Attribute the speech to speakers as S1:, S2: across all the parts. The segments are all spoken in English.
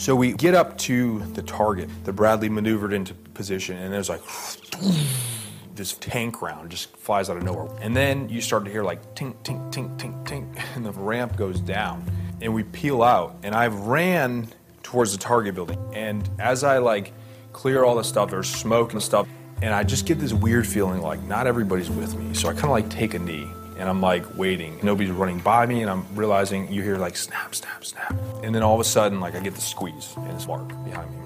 S1: So we get up to the target. The Bradley maneuvered into position, and there's like this tank round just flies out of nowhere. And then you start to hear like tink, tink, tink, tink, tink, and the ramp goes down. And we peel out, and I ran towards the target building. And as I like clear all the stuff, there's smoke and stuff, and I just get this weird feeling like not everybody's with me. So I kind of like take a knee and I'm like waiting. Nobody's running by me, and I'm realizing you hear like snap, snap, snap. And then all of a sudden, like I get the squeeze and it's Mark behind me.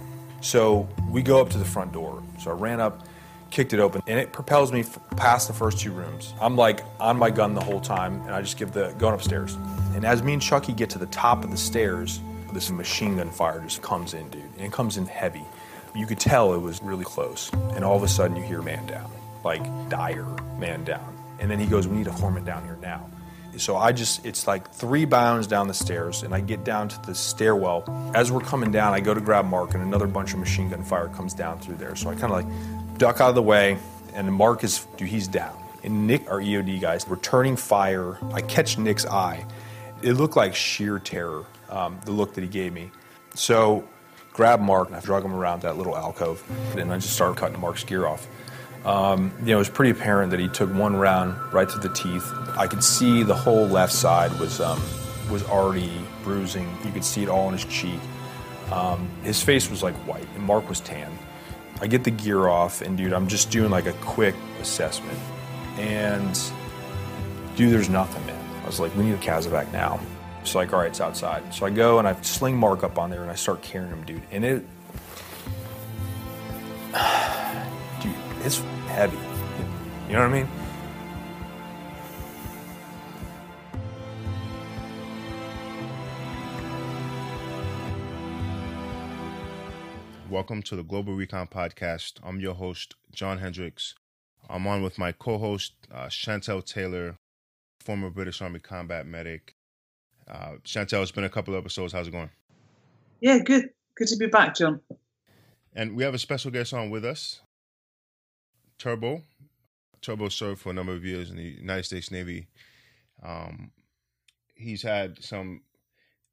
S1: So we go up to the front door. So I ran up, kicked it open, and it propels me past the first two rooms. I'm like on my gun the whole time, and I just give the going upstairs. And as me and Chucky get to the top of the stairs, this machine gun fire just comes in, dude, and it comes in heavy. You could tell it was really close. And all of a sudden, you hear man down, like dire man down. And then he goes, We need a corpsman down here now. So I just, it's like three bounds down the stairs, and I get down to the stairwell. As we're coming down, I go to grab Mark, and another bunch of machine gun fire comes down through there. So I kind of like duck out of the way, and Mark is, dude, he's down. And Nick, our EOD guys, returning fire. I catch Nick's eye. It looked like sheer terror, um, the look that he gave me. So grab Mark, and I drug him around that little alcove, and I just started cutting Mark's gear off. Um, you know, it was pretty apparent that he took one round right to the teeth. I could see the whole left side was um, was already bruising. You could see it all in his cheek. Um, his face was like white, and Mark was tan. I get the gear off, and dude, I'm just doing like a quick assessment, and dude, there's nothing, man. I was like, we need a Casevac now. It's like, all right, it's outside. So I go and I sling Mark up on there, and I start carrying him, dude, and it. Dude, it's heavy. You know what I mean?
S2: Welcome to the Global Recon Podcast. I'm your host, John Hendricks. I'm on with my co host, uh, Chantel Taylor, former British Army combat medic. Uh, Chantel, it's been a couple episodes. How's it going?
S3: Yeah, good. Good to be back, John.
S2: And we have a special guest on with us, Turbo. Turbo served for a number of years in the United States Navy. Um, he's had some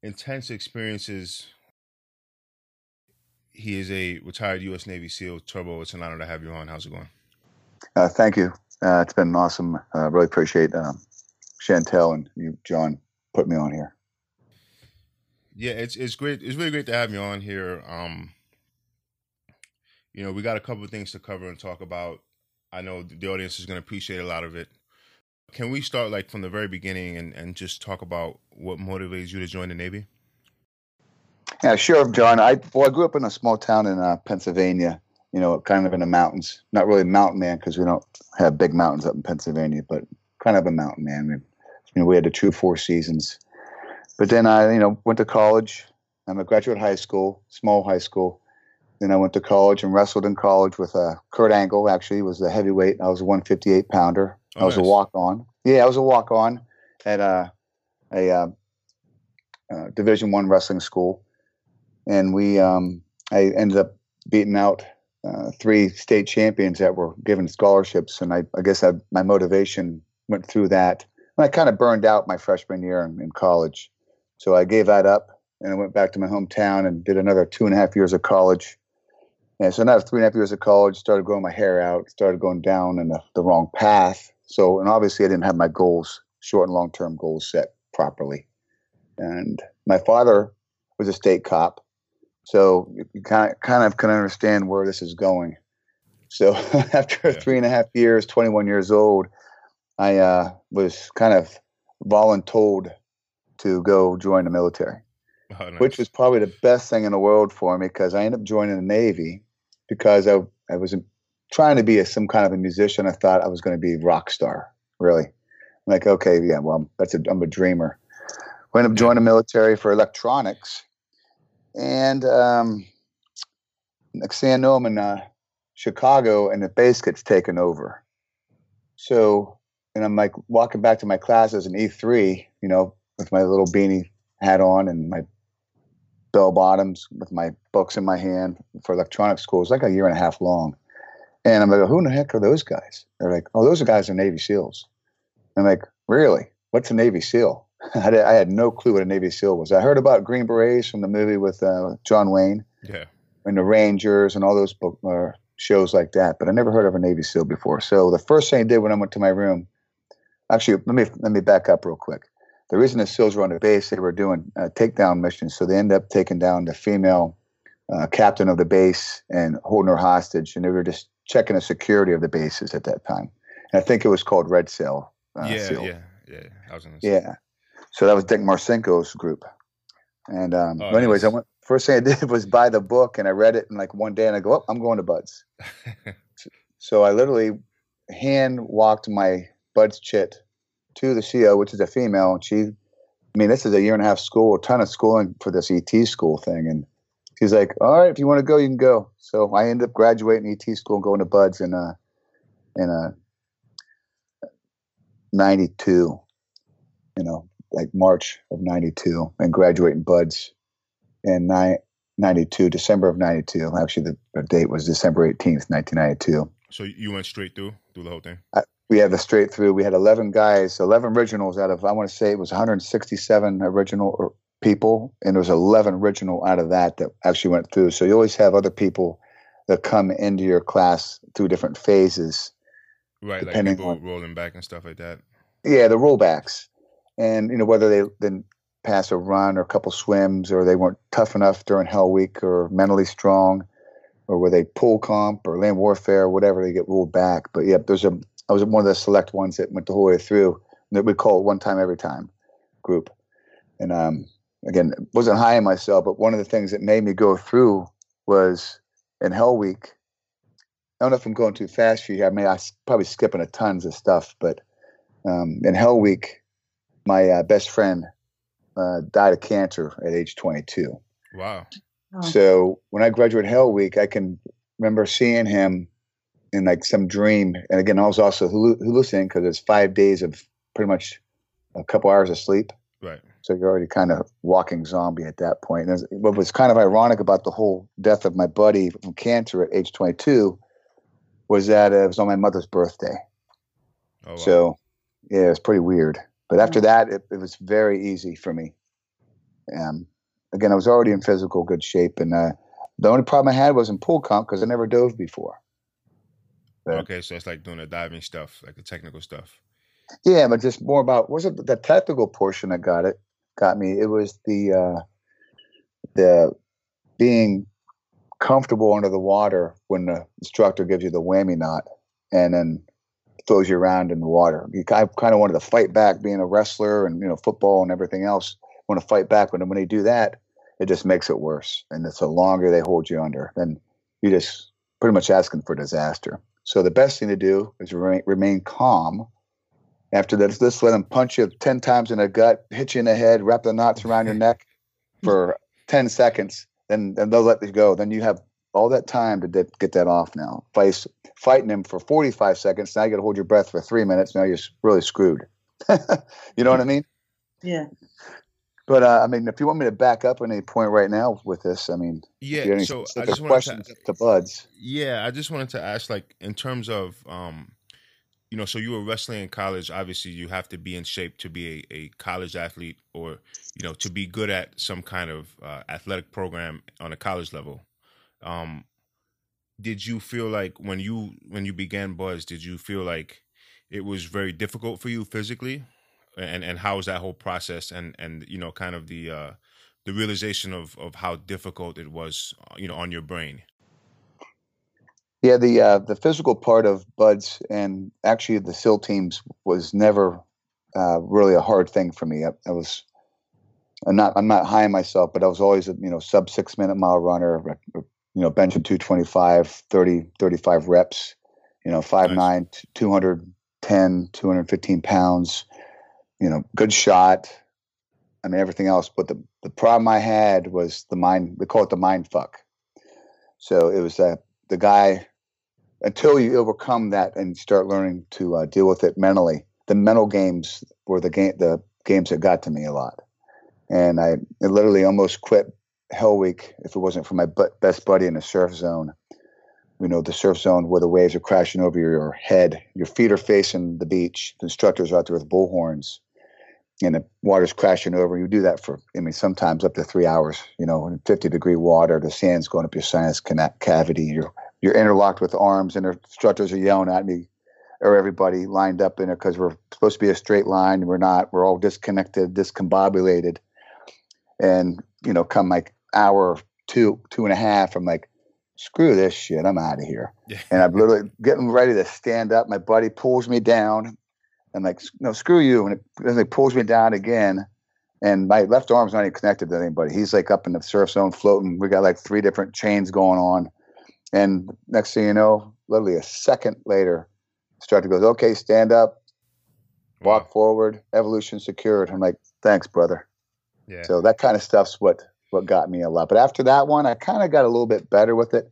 S2: intense experiences. He is a retired U.S. Navy SEAL. Turbo, it's an honor to have you on. How's it going?
S4: Uh, thank you. Uh, it's been awesome. I uh, really appreciate um, Chantel and you, John, put me on here.
S2: Yeah, it's it's great. It's really great to have you on here. Um, you know, we got a couple of things to cover and talk about. I know the audience is going to appreciate a lot of it. Can we start like from the very beginning and, and just talk about what motivates you to join the Navy?
S4: Yeah, sure, John. I well, I grew up in a small town in uh, Pennsylvania. You know, kind of in the mountains. Not really mountain man because we don't have big mountains up in Pennsylvania, but kind of a mountain man. We, you know, we had the true four seasons. But then I, you know, went to college. I'm a graduate high school, small high school. Then I went to college and wrestled in college with uh, Kurt Angle. Actually, he was the heavyweight. I was a 158 pounder. Oh, I was nice. a walk on. Yeah, I was a walk on at uh, a, a, uh, uh, Division One wrestling school, and we um, I ended up beating out uh, three state champions that were given scholarships, and I, I guess I, my motivation went through that. And I kind of burned out my freshman year in, in college, so I gave that up and I went back to my hometown and did another two and a half years of college and so now three and a half years of college, started growing my hair out, started going down in the, the wrong path. So, and obviously I didn't have my goals, short and long term goals set properly. And my father was a state cop. So you kind of, kind of can understand where this is going. So after yeah. three and a half years, 21 years old, I uh, was kind of voluntold to go join the military, oh, nice. which was probably the best thing in the world for me because I ended up joining the Navy because I I was trying to be a, some kind of a musician. I thought I was going to be a rock star. Really, I'm like okay, yeah, well, that's a I'm a dreamer. Went up joined the military for electronics, and um, next thing I know, I'm in uh, Chicago, and the base gets taken over. So, and I'm like walking back to my class as an E3, you know, with my little beanie hat on and my bell bottoms with my books in my hand for electronic school. It was like a year and a half long. And I'm like, who in the heck are those guys? They're like, oh, those are guys are Navy SEALs. I'm like, really? What's a Navy SEAL? I had, I had no clue what a Navy SEAL was. I heard about Green Berets from the movie with uh, John Wayne
S2: Yeah.
S4: and the Rangers and all those book, uh, shows like that, but I never heard of a Navy SEAL before. So the first thing I did when I went to my room, actually, let me let me back up real quick. The reason the SEALs were on the base, they were doing uh, takedown missions, so they ended up taking down the female uh, captain of the base and holding her hostage, and they were just checking the security of the bases at that time. And I think it was called Red Cell. Uh,
S2: yeah,
S4: SEAL.
S2: yeah, yeah. I was gonna say.
S4: Yeah. So that was Dick Marcinko's group. And um,
S2: Oh,
S4: anyways, I went. First thing I did was buy the book, and I read it in like one day, and I go, "Oh, I'm going to BUD/S." So I literally hand walked my BUD/S chit to the CO, which is a female, and she, I mean, this is a year and a half school, a ton of schooling for this ET school thing, and she's like, "All right, if you want to go, you can go." So I ended up graduating ET school, and going to BUD/S in uh in uh '92, you know, like March of '92, and graduating BUD/S in ni- '92, December of '92. Actually, the, the date was December 18th, 1992
S2: so you went straight through through the whole thing.
S4: We had the straight through. We had 11 guys, 11 originals out of, I want to say it was 167 original uh, people, and there was 11 original out of that that actually went through. So you always have other people that come into your class through different phases.
S2: Right, like people
S4: on-
S2: rolling back and stuff like that.
S4: Yeah, the rollbacks. And, you know, whether they didn't pass a run or a couple swims or they weren't tough enough during Hell Week or mentally strong or were they pool comp or land warfare, or whatever, they get rolled back. But yeah, there's a, I was one of the select ones that went the whole way through that we call one time every time group. And um, again, wasn't high on myself, but one of the things that made me go through was in Hell Week. I don't know if I'm going too fast for you. I mean, I'm probably skipping a tons of stuff, but um, in Hell Week, my uh, best friend uh, died of cancer at age 22.
S2: Wow.
S3: Oh,
S4: So when I graduated Hell Week, I can remember seeing him in like some dream. And again, I was also hallu- hallucinating because it's five days of pretty much a couple hours of sleep.
S2: Right.
S4: So you're already kind of walking zombie at that point. And what was kind of ironic about the whole death of my buddy from cancer at age 22 was that it was on my mother's birthday.
S2: Oh wow.
S4: So yeah, it was pretty weird. But after that, it, it was very easy for me. Um, again, I was already in physical good shape, and uh, the only problem I had was in pool comp because I never dove before.
S2: Okay, so it's like doing the diving stuff, like the technical stuff.
S4: Yeah, but just more about wasn't the technical portion that got it got me. It was the uh, the being comfortable under the water when the instructor gives you the whammy knot and then throws you around in the water. You kind of, kind of wanted to fight back, being a wrestler and you know football and everything else. Want to fight back, but when they do that, it just makes it worse. And it's the longer they hold you under, then you just pretty much asking for disaster. So the best thing to do is remain, remain calm after that, just let them punch you 10 times in the gut, hit you in the head, wrap the knots around your neck for 10 seconds, then, then they'll let you go. Then you have all that time to get, get that off now. Fight, fighting them for 45 seconds, now you got to hold your breath for three minutes. Now you're really screwed. you know what I mean?
S3: yeah.
S4: But uh, I mean, if you want me to back up any point right now with this, I mean,
S2: Yeah. So I just wanted
S4: questions
S2: to,
S4: to BUD/S.
S2: yeah, I just wanted to ask, like, in terms of, um, you know, so you were wrestling in college. Obviously, you have to be in shape to be a, a college athlete, or you know, to be good at some kind of uh, athletic program on a college level. Um, did you feel like when you when you began BUD/S, did you feel like it was very difficult for you physically, and and how was that whole process, and and you know, kind of the uh, the realization of of how difficult it was, uh, you know, on your brain.
S4: Yeah, the uh, the physical part of BUD/S and actually the SEAL teams was never uh, really a hard thing for me. I, I was I'm not I'm not high on myself, but I was always a you know sub six minute mile runner. uh, You know, benching 225, 30, 35 reps. You know, 5'9",
S2: Nice.
S4: 210, 215 pounds. You know, good shot. I mean everything else, but the the problem I had was the mind. We call it the mind fuck. So it was uh, the guy until you overcome that and start learning to uh, deal with it mentally. The mental games were the game, the games that got to me a lot, and I, literally almost quit Hell Week if it wasn't for my best buddy in the surf zone. You know, the surf zone where the waves are crashing over your head, your feet are facing the beach. The instructors are out there with bullhorns, and the water's crashing over. You do that for, I mean, sometimes up to three hours. You know, in 50 degree water, the sand's going up your sinus cavity. You're you're interlocked with arms, and the instructors are yelling at me or everybody lined up in it because we're supposed to be a straight line. And we're not. We're all disconnected, discombobulated, and you know, come like hour two, two and a half, I'm like, screw this shit. I'm out of here. And I'm literally getting ready to stand up. My buddy pulls me down. I'm like, no, screw you. And it, it pulls me down again. And my left arm's not even connected to anybody. He's like up in the surf zone floating. We got like three different chains going on. And next thing you know, literally a second later, instructor goes, okay, stand up, walk forward, evolution secured. I'm like, thanks, brother. Yeah. So that kind of stuff's what what got me a lot. But after that one, I kind of got a little bit better with it.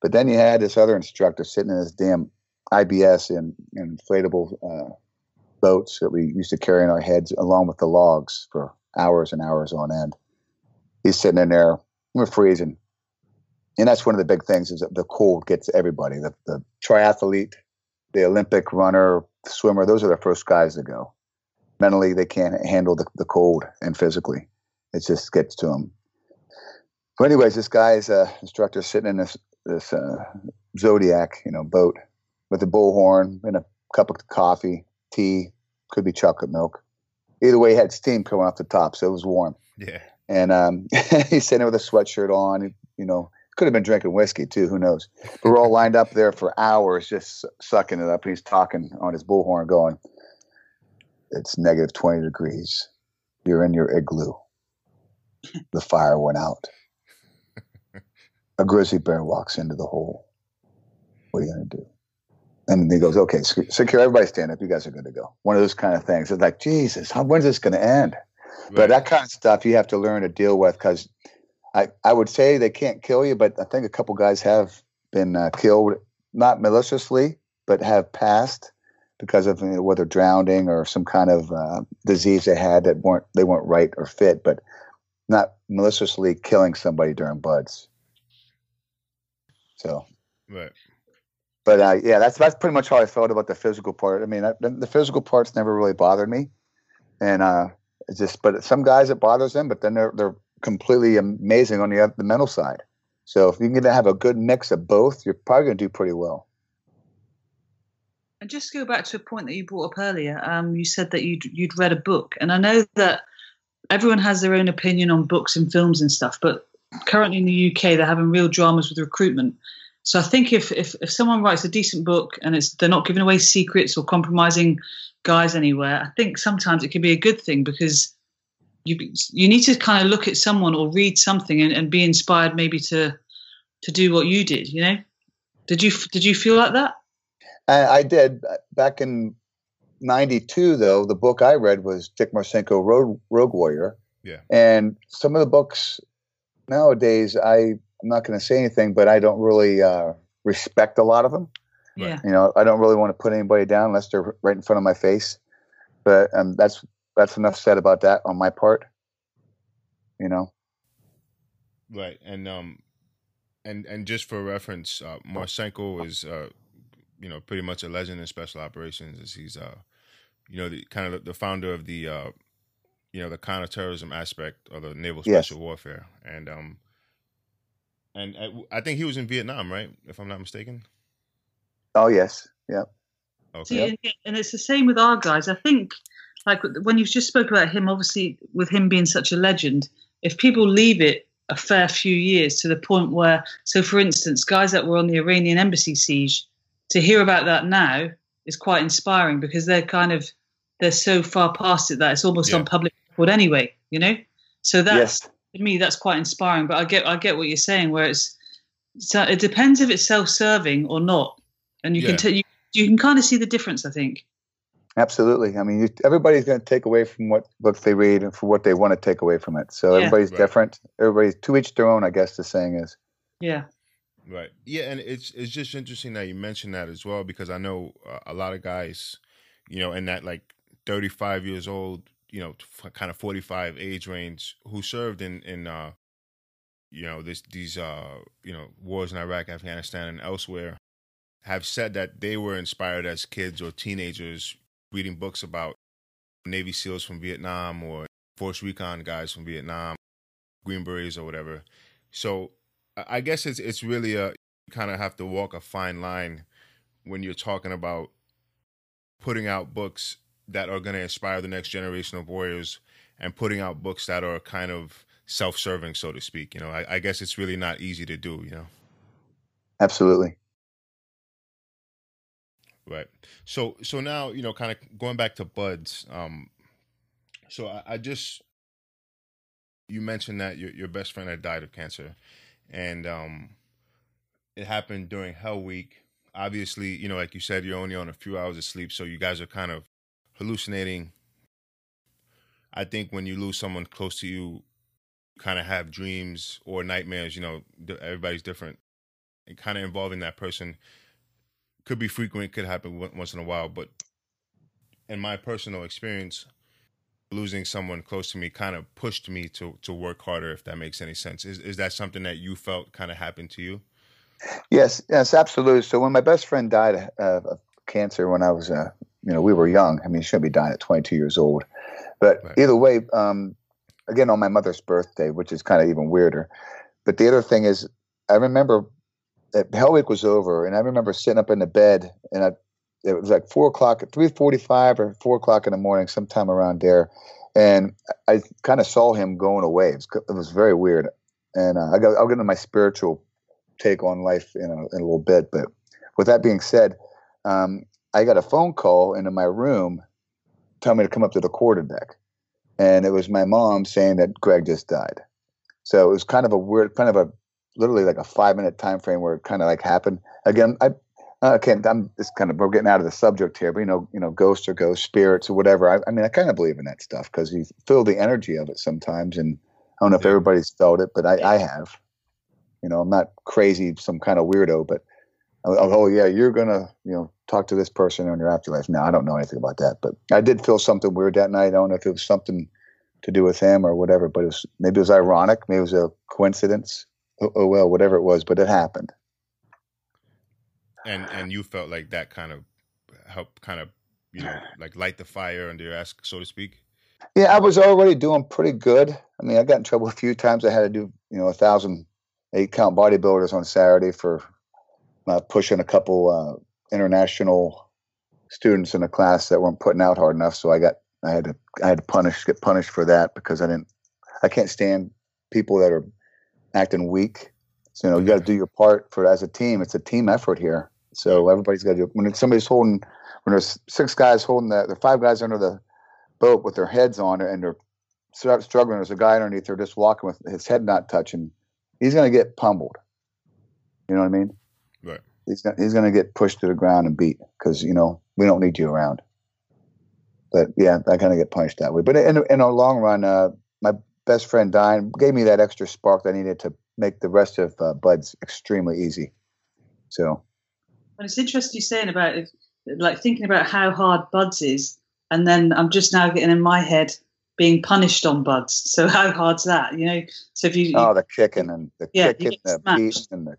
S4: But then you had this other instructor sitting in this damn IBS in, inflatable uh, boats that we used to carry in our heads along with the logs for hours and hours on end. He's sitting in there, we're freezing. And that's one of the big things is that the cold gets everybody. The, the triathlete, the Olympic runner, swimmer, those are the first guys to go. Mentally, they can't handle the, the cold and physically. It just gets to them. But anyways, this guy's uh, instructor sitting in this this uh, Zodiac, you know, boat with a bullhorn and a cup of coffee, tea, could be chocolate milk. Either way, he had steam coming off the top, so it was warm.
S2: Yeah.
S4: And um, he's sitting there with a sweatshirt on. You know, could have been drinking whiskey too. Who knows? But we're all lined up there for hours, just sucking it up. And he's talking on his bullhorn, going, "It's negative twenty degrees. You're in your igloo. The fire went out." a grizzly bear walks into the hole. What are you going to do? And he goes, okay, secure, everybody stand up. You guys are good to go. One of those kind of things. It's like, Jesus, how, when's this going to end? Right. But that kind of stuff you have to learn to deal with because I, I would say they can't kill you, but I think a couple guys have been uh, killed, not maliciously, but have passed because of you know, whether drowning or some kind of uh, disease they had that weren't they weren't right or fit, but not maliciously killing somebody during BUD/S. So,
S2: right.
S4: But uh, yeah, that's that's pretty much how I felt about the physical part. I mean, I, the physical parts never really bothered me, and uh, just. But some guys it bothers them, but then they're they're completely amazing on the the mental side. So if you can have a good mix of both, you're probably going to do pretty well.
S3: And just to go back to a point that you brought up earlier, um, you said that you'd you'd read a book, and I know that everyone has their own opinion on books and films and stuff, but currently in the UK, they're having real dramas with recruitment. So I think if, if, if someone writes a decent book and it's they're not giving away secrets or compromising guys anywhere, I think sometimes it can be a good thing because you you need to kind of look at someone or read something and, and be inspired maybe to to do what you did. You know, did you did you feel like that?
S4: I, I did back in '92. Though the book I read was Dick Marcinko, Road Rogue Warrior.
S2: Yeah,
S4: and some of the books nowadays I I'm not going to say anything, but I don't really uh, respect a lot of them.
S3: Yeah.
S4: You know, I don't really want to put anybody down unless they're right in front of my face. But um, that's that's enough said about that on my part. You know.
S2: Right, and um, and and just for reference, uh, Marcinko is uh, you know, pretty much a legend in special operations. As he's uh, you know, the kind of the founder of the uh, you know the counterterrorism aspect of the naval special yes. warfare, and um, and I think he was in Vietnam, right? If I'm not mistaken.
S4: Oh yes, yeah.
S3: Okay. See, and it's the same with our guys. I think, like when you just spoke about him, obviously with him being such a legend, if people leave it a fair few years to the point where, so for instance, guys that were on the Iranian embassy siege, to hear about that now is quite inspiring because they're kind of they're so far past it that it's almost yeah. on public record anyway, you know. So that yes. To me that's quite inspiring. But I get I get what you're saying, where it's so it depends if it's self-serving or not, and you yeah. can tell you you can kind of see the difference. I think.
S4: Absolutely. I mean, you, everybody's going to take away from what books they read and for what they want to take away from it. So yeah. everybody's right. different. Everybody's to each their own. I guess the saying is.
S3: Yeah.
S2: Right. Yeah, and it's it's just interesting that you mentioned that as well because I know uh, a lot of guys, you know, in that like 35 years old, you know, kind of 45 age range who served in, in, uh, you know, this, these, uh, you know, wars in Iraq, Afghanistan, and elsewhere have said that they were inspired as kids or teenagers reading books about Navy SEALs from Vietnam or Force Recon guys from Vietnam, Green Berets or whatever. So I guess it's it's really a you kind of have to walk a fine line when you're talking about putting out books that are going to inspire the next generation of warriors and putting out books that are kind of self-serving so to speak you know? I, I, guess it's really not easy to do you know?
S4: Absolutely.
S2: Right. So so now you know kind of going back to buds um so I, I just you mentioned that your, your best friend had died of cancer and um it happened during hell week. Obviously you know like you said you're only on a few hours of sleep so you guys are kind of hallucinating I think when you lose someone close to you, kind of have dreams or nightmares. You know, everybody's different. And kind of involving that person could be frequent, could happen once in a while. But in my personal experience, losing someone close to me kind of pushed me to to work harder. If that makes any sense, is is that something that you felt kind of happened to you?
S4: Yes, yes, absolutely. So when my best friend died of cancer when I was, uh, you know, we were young. I mean, he shouldn't be dying at 22 years old. But right. either way, um, again, on my mother's birthday, which is kind of even weirder. But the other thing is, I remember that Hell Week was over, and I remember sitting up in the bed, and I, it was like four o'clock, three forty-five or four o'clock in the morning, sometime around there, and I kind of saw him going away. It was, it was very weird, and uh, I got, I'll get into my spiritual take on life in a, in a little bit. But with that being said, um, I got a phone call into my room telling me to come up to the quarterdeck. And it was my mom saying that Greg just died. So it was kind of a weird, kind of a literally like a five minute time frame where it kind of like happened. Again, I I can't. I'm just kind of we're getting out of the subject here, but you know, you know, ghosts or ghost spirits or whatever. I, I mean, I kind of believe in that stuff because you feel the energy of it sometimes, and I don't know if everybody's felt it, but I, I have. You know, I'm not crazy, some kind of weirdo, but oh, yeah, you're gonna, you know, talk to this person in your afterlife. Now I don't know anything about that, but I did feel something weird that night. I don't know if it was something to do with him or whatever, but it was maybe it was ironic, maybe it was a coincidence. Oh, oh well, whatever it was, but it happened.
S2: And and you felt like that kind of helped, kind of you know, like light the fire under your ass, so to speak.
S4: Yeah, I was already doing pretty good. I mean, I got in trouble a few times. I had to do you know a thousand eight count bodybuilders on Saturday for uh, pushing a couple uh, international students in a class that weren't putting out hard enough. So I got I had to I had to punish get punished for that because I didn't I can't stand people that are acting weak. So you know you got to do your part for as a team. It's a team effort here. So everybody's got to do. When somebody's holding, when there's six guys holding the, the five guys under the boat with their heads on and they're struggling. There's a guy underneath there just walking with his head not touching. He's going to get pummeled. You know what I mean? He's gonna, he's going to get pushed to the ground and beat because you know we don't need you around. But yeah, I kind of get punished that way. But in in the long run, uh, my best friend dying gave me that extra spark that I needed to make the rest of uh, BUD/S extremely easy. So.
S3: And it's interesting you saying about it, like thinking about how hard BUD/S is, and then I'm just now getting in my head being punished on BUD/S. So how hard's that? You know, so if you
S4: oh the kicking and the yeah, kicking, the beating and the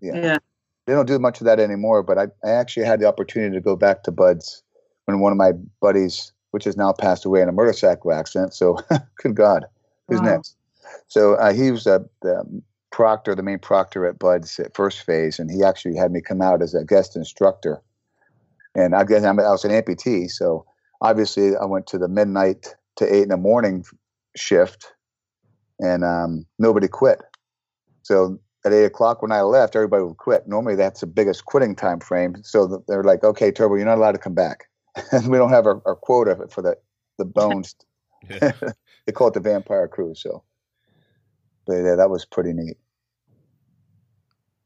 S4: yeah. yeah they don't do much of that anymore. But I, I actually had the opportunity to go back to BUD/S when one of my buddies, which has now passed away in a motorcycle accident. So, good God, who's wow. next? So uh, he was a, the proctor, the main proctor at BUD/S at first phase, and he actually had me come out as a guest instructor. And I guess I was an amputee, so obviously I went to the midnight to eight in the morning shift, and um, nobody quit. So at eight o'clock when I left, everybody would quit. Normally, that's the biggest quitting time frame. So they're like, "Okay, Turbo, you're not allowed to come back." and we don't have our, our quota for the the bones. they call it the vampire crew. So, but yeah, that was pretty neat.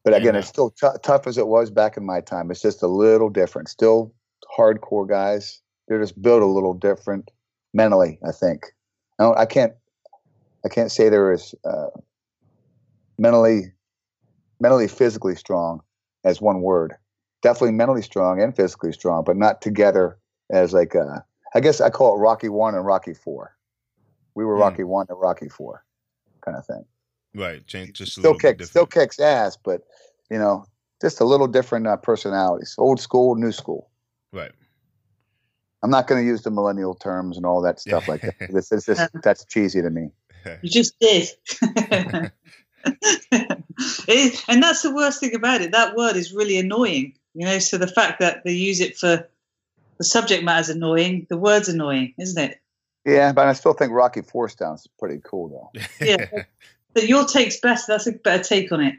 S4: But again, it's still t- tough as it was back in my time. It's just a little different. Still hardcore guys. They're just built a little different mentally. I think. I, I can't. I can't say there is uh, mentally mentally, physically strong as one word. Definitely mentally strong and physically strong, but not together as like a, uh, I guess I call it Rocky One and Rocky Four. We were mm. Rocky One and Rocky Four, kind of thing.
S2: Right, change just
S4: still kicks still kicks ass, but you know, just a little different uh, personalities. Old school, new school.
S2: Right.
S4: I'm not going to use the millennial terms and all that stuff like that. This, this, this, that's cheesy to me.
S3: You just did. it, and that's the worst thing about it. That word is really annoying. You know, so the fact that they use it for the subject matter is annoying, the word's annoying, isn't it?
S4: Yeah, but I still think Rocky Force Down is pretty cool, though.
S3: Yeah. but your take's better. That's a better take on it.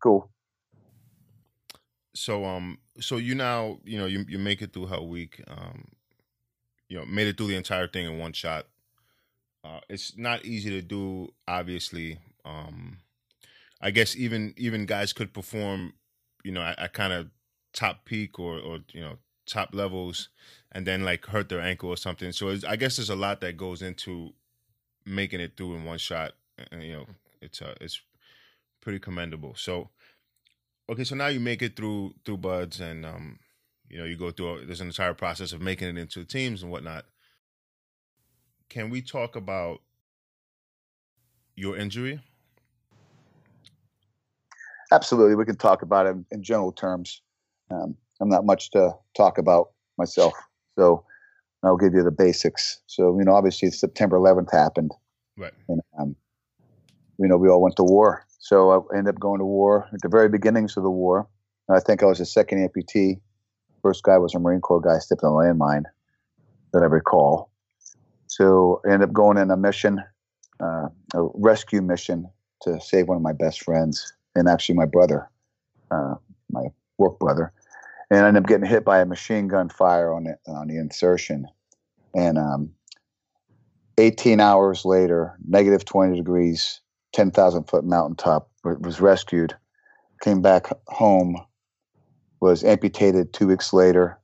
S4: Cool.
S2: So um, so you now you know you you make it through Hell Week. Um, you know, made it through the entire thing in one shot. Uh, it's not easy to do, obviously. Um, I guess even even guys could perform, you know, at, at kind of top peak or or you know top levels, and then like hurt their ankle or something. So I guess there's a lot that goes into making it through in one shot. And, you know, it's uh, it's pretty commendable. So okay, so now you make it through through BUD/S, and um, you know, you go through a, there's an entire process of making it into teams and whatnot. Can we talk about your injury?
S4: Absolutely, we can talk about it in general terms. Um, I'm not much to talk about myself, so I'll give you the basics. So you know, obviously September 11th happened,
S2: right?
S4: And um, you know, we all went to war. So I ended up going to war at the very beginnings of the war. And I think I was the second amputee. First guy was a Marine Corps guy stepped on a landmine that I recall. So I ended up going in a mission, uh, a rescue mission to save one of my best friends and actually my brother, uh, my work brother. And I ended up getting hit by a machine gun fire on the, on the insertion. And um, 18 hours later, negative 20 degrees, 10,000 foot mountaintop, was rescued, came back home, was amputated two weeks later,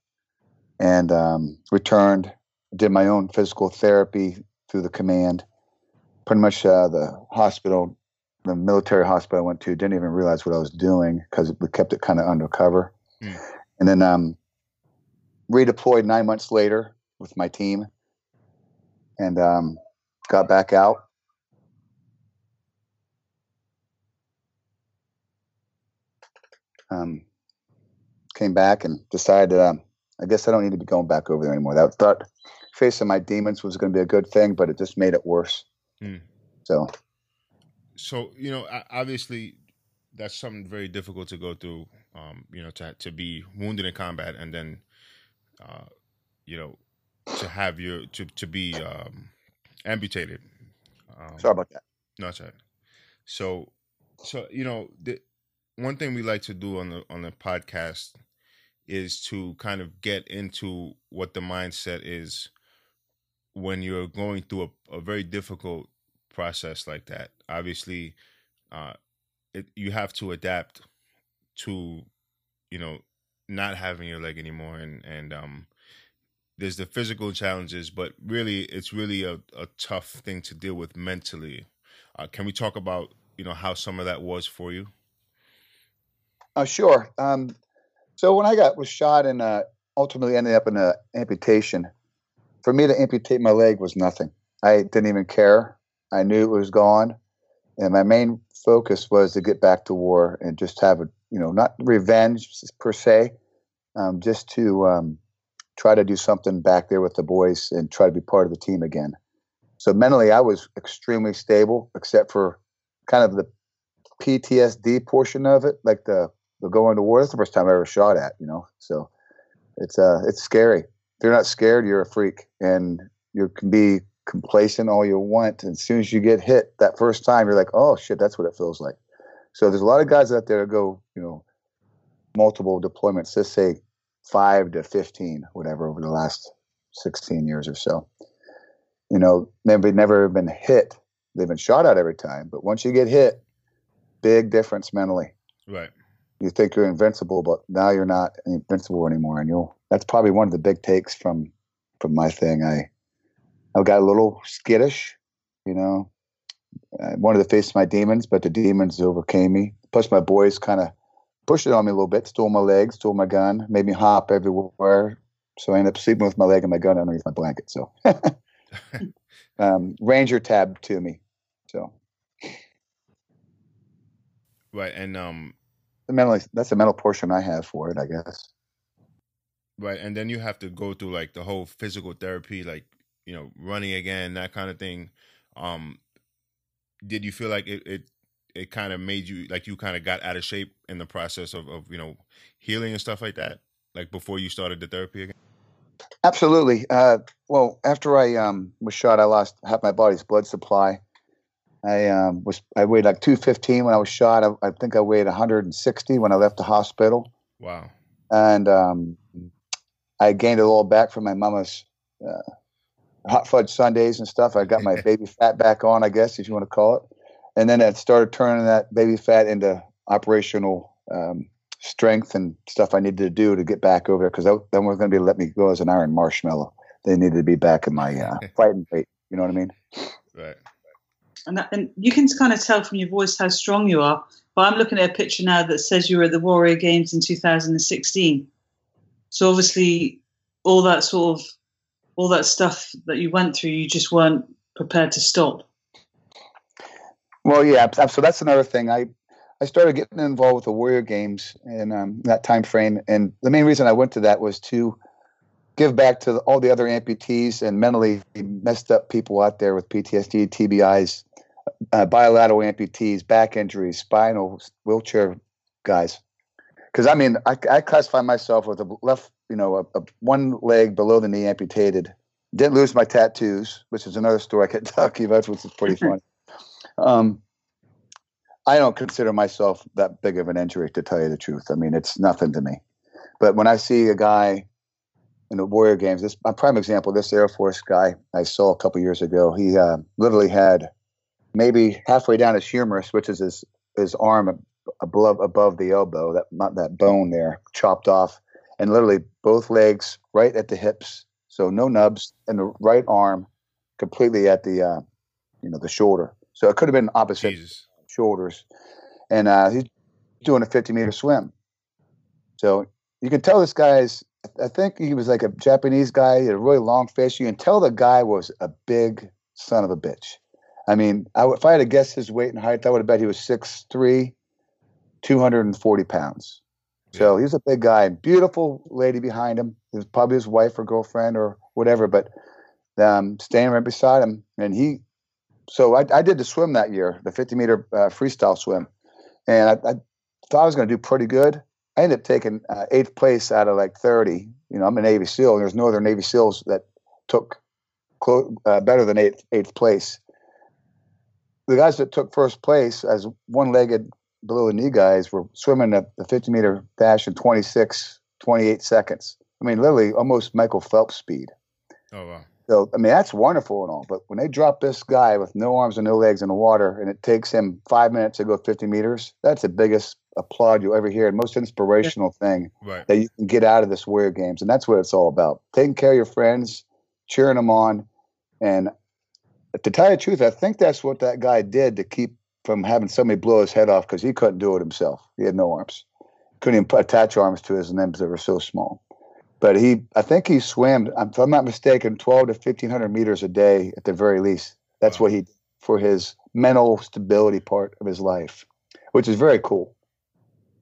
S4: and um, returned, did my own physical therapy through the command. Pretty much uh, the hospital, the military hospital I went to, didn't even realize what I was doing because we kept it kind of undercover. Mm. And then um, redeployed nine months later with my team and um, got back out um, came back and decided um, I guess I don't need to be going back over there anymore. That thought facing my demons was going to be a good thing, but it just made it worse. Mm. So,
S2: so you know, obviously, that's something very difficult to go through. Um, you know, to to be wounded in combat and then, uh, you know, to have your to to be um, amputated.
S4: Um, Sorry about that.
S2: No, that's right. So, so you know, the, one thing we like to do on the on the podcast is to kind of get into what the mindset is when you're going through a, a very difficult process like that. Obviously, uh, it, you have to adapt to, you know, not having your leg anymore, and and um, there's the physical challenges, but really, it's really a, a tough thing to deal with mentally. Uh, can we talk about you know how some of that was for you?
S4: Uh, sure. Um, so when I got was shot and uh, ultimately ended up in an amputation, for me to amputate my leg was nothing. I didn't even care. I knew it was gone, and my main focus was to get back to war and just have a you know not revenge per se, um, just to um, try to do something back there with the boys and try to be part of the team again. So mentally, I was extremely stable, except for kind of the PTSD portion of it, like the but going to war, that's the first time I ever shot at, you know. So it's uh it's scary. If you're not scared, you're a freak. And you can be complacent all you want. And as soon as you get hit that first time, you're like, oh shit, that's what it feels like. So there's a lot of guys out there that go, you know, multiple deployments, let's say five to 15, whatever, over the last 16 years or so. You know, they've never been hit. They've been shot at every time. But once you get hit, big difference mentally.
S2: Right
S4: you think you're invincible, but now you're not invincible anymore. And you'll that's probably one of the big takes from from my thing. I I got a little skittish, you know. I wanted to face my demons, but the demons overcame me. Plus, my boys kind of pushed it on me a little bit, stole my legs, stole my gun, made me hop everywhere. So I ended up sleeping with my leg and my gun underneath my blanket. So um, Ranger tab to me. So
S2: right, and um,
S4: the mental that's the mental portion I have for it, I guess.
S2: Right, and then you have to go through like the whole physical therapy, like you know, running again, that kind of thing. Um, did you feel like it it, it kind of made you like you kind of got out of shape in the process of, of you know healing and stuff like that, like before you started the therapy again?
S4: Absolutely. Uh, well, after I um, was shot, I lost half my body's blood supply. I um, was I weighed like 215 when I was shot. I, I, think I weighed 160 when I left the hospital.
S2: Wow.
S4: And um, I gained it all back from my mama's uh, hot fudge sundaes and stuff. I got my baby fat back on, I guess, if you want to call it. And then I started turning that baby fat into operational um, strength and stuff I needed to do to get back over there because then we're going to be let me go as an iron marshmallow. They needed to be back in my uh, fighting weight. You know what I mean?
S2: Right.
S3: And, that, and you can kind of tell from your voice how strong you are. But I'm looking at a picture now that says you were at the Warrior Games in 2016. So obviously, all that sort of all that stuff that you went through, you just weren't prepared to stop.
S4: Well, yeah. So that's another thing. I I started getting involved with the Warrior Games in um, that time frame, and the main reason I went to that was to give back to all the other amputees and mentally messed up people out there with PTSD, TBIs, uh, bilateral amputees, back injuries, spinal, wheelchair guys. Because I mean, I, I, classify myself with a left, you know, a, a, one leg below the knee amputated. Didn't lose my tattoos, which is another story I could talk to you about, which is pretty funny. Um, I don't consider myself that big of an injury, to tell you the truth. I mean, it's nothing to me. But when I see a guy in the Warrior Games, this a prime example. This Air Force guy I saw a couple years ago. He uh, literally had maybe halfway down his humerus, which is his his arm above above the elbow, that not that bone there, chopped off, and literally both legs right at the hips, so no nubs, and the right arm completely at the uh, you know the shoulder. So it could have been opposite. Jesus shoulders, and uh, he's doing a 50 meter swim. So you can tell this guy's. I think he was like a Japanese guy, he had a really long face. You can tell the guy was a big son of a bitch. I mean, I, if I had to guess his weight and height, I would have bet he was 6'3", 240 pounds. So he's a big guy. Beautiful lady behind him. It was probably his wife or girlfriend or whatever, but um, standing right beside him. And he so I, I, did the swim that year, the 50 meter uh, freestyle swim, and I, I, thought I was going to do pretty good. I ended up taking uh, eighth place out of like 30. You know, I'm a Navy SEAL, and there's no other Navy SEALs that took clo- uh, better than eighth, eighth place. The guys that took first place as one-legged below the knee guys were swimming the, the 50 meter dash in 26, 28 seconds. I mean, literally almost Michael Phelps speed.
S2: Oh wow!
S4: So I mean that's wonderful and all, but when they drop this guy with no arms and no legs in the water, and it takes him five minutes to go 50 meters, that's the biggest applaud you'll ever hear, and most inspirational thing
S2: right.
S4: that you can get out of this Warrior Games, and that's what it's all about: taking care of your friends, cheering them on, and to tell you the truth, I think that's what that guy did to keep from having somebody blow his head off because he couldn't do it himself. He had no arms, couldn't even attach arms to his limbs that were so small. But he I think he swam if I'm not mistaken 12 to 1500 meters a day at the very least. That's wow. what he for his mental stability part of his life which is very cool.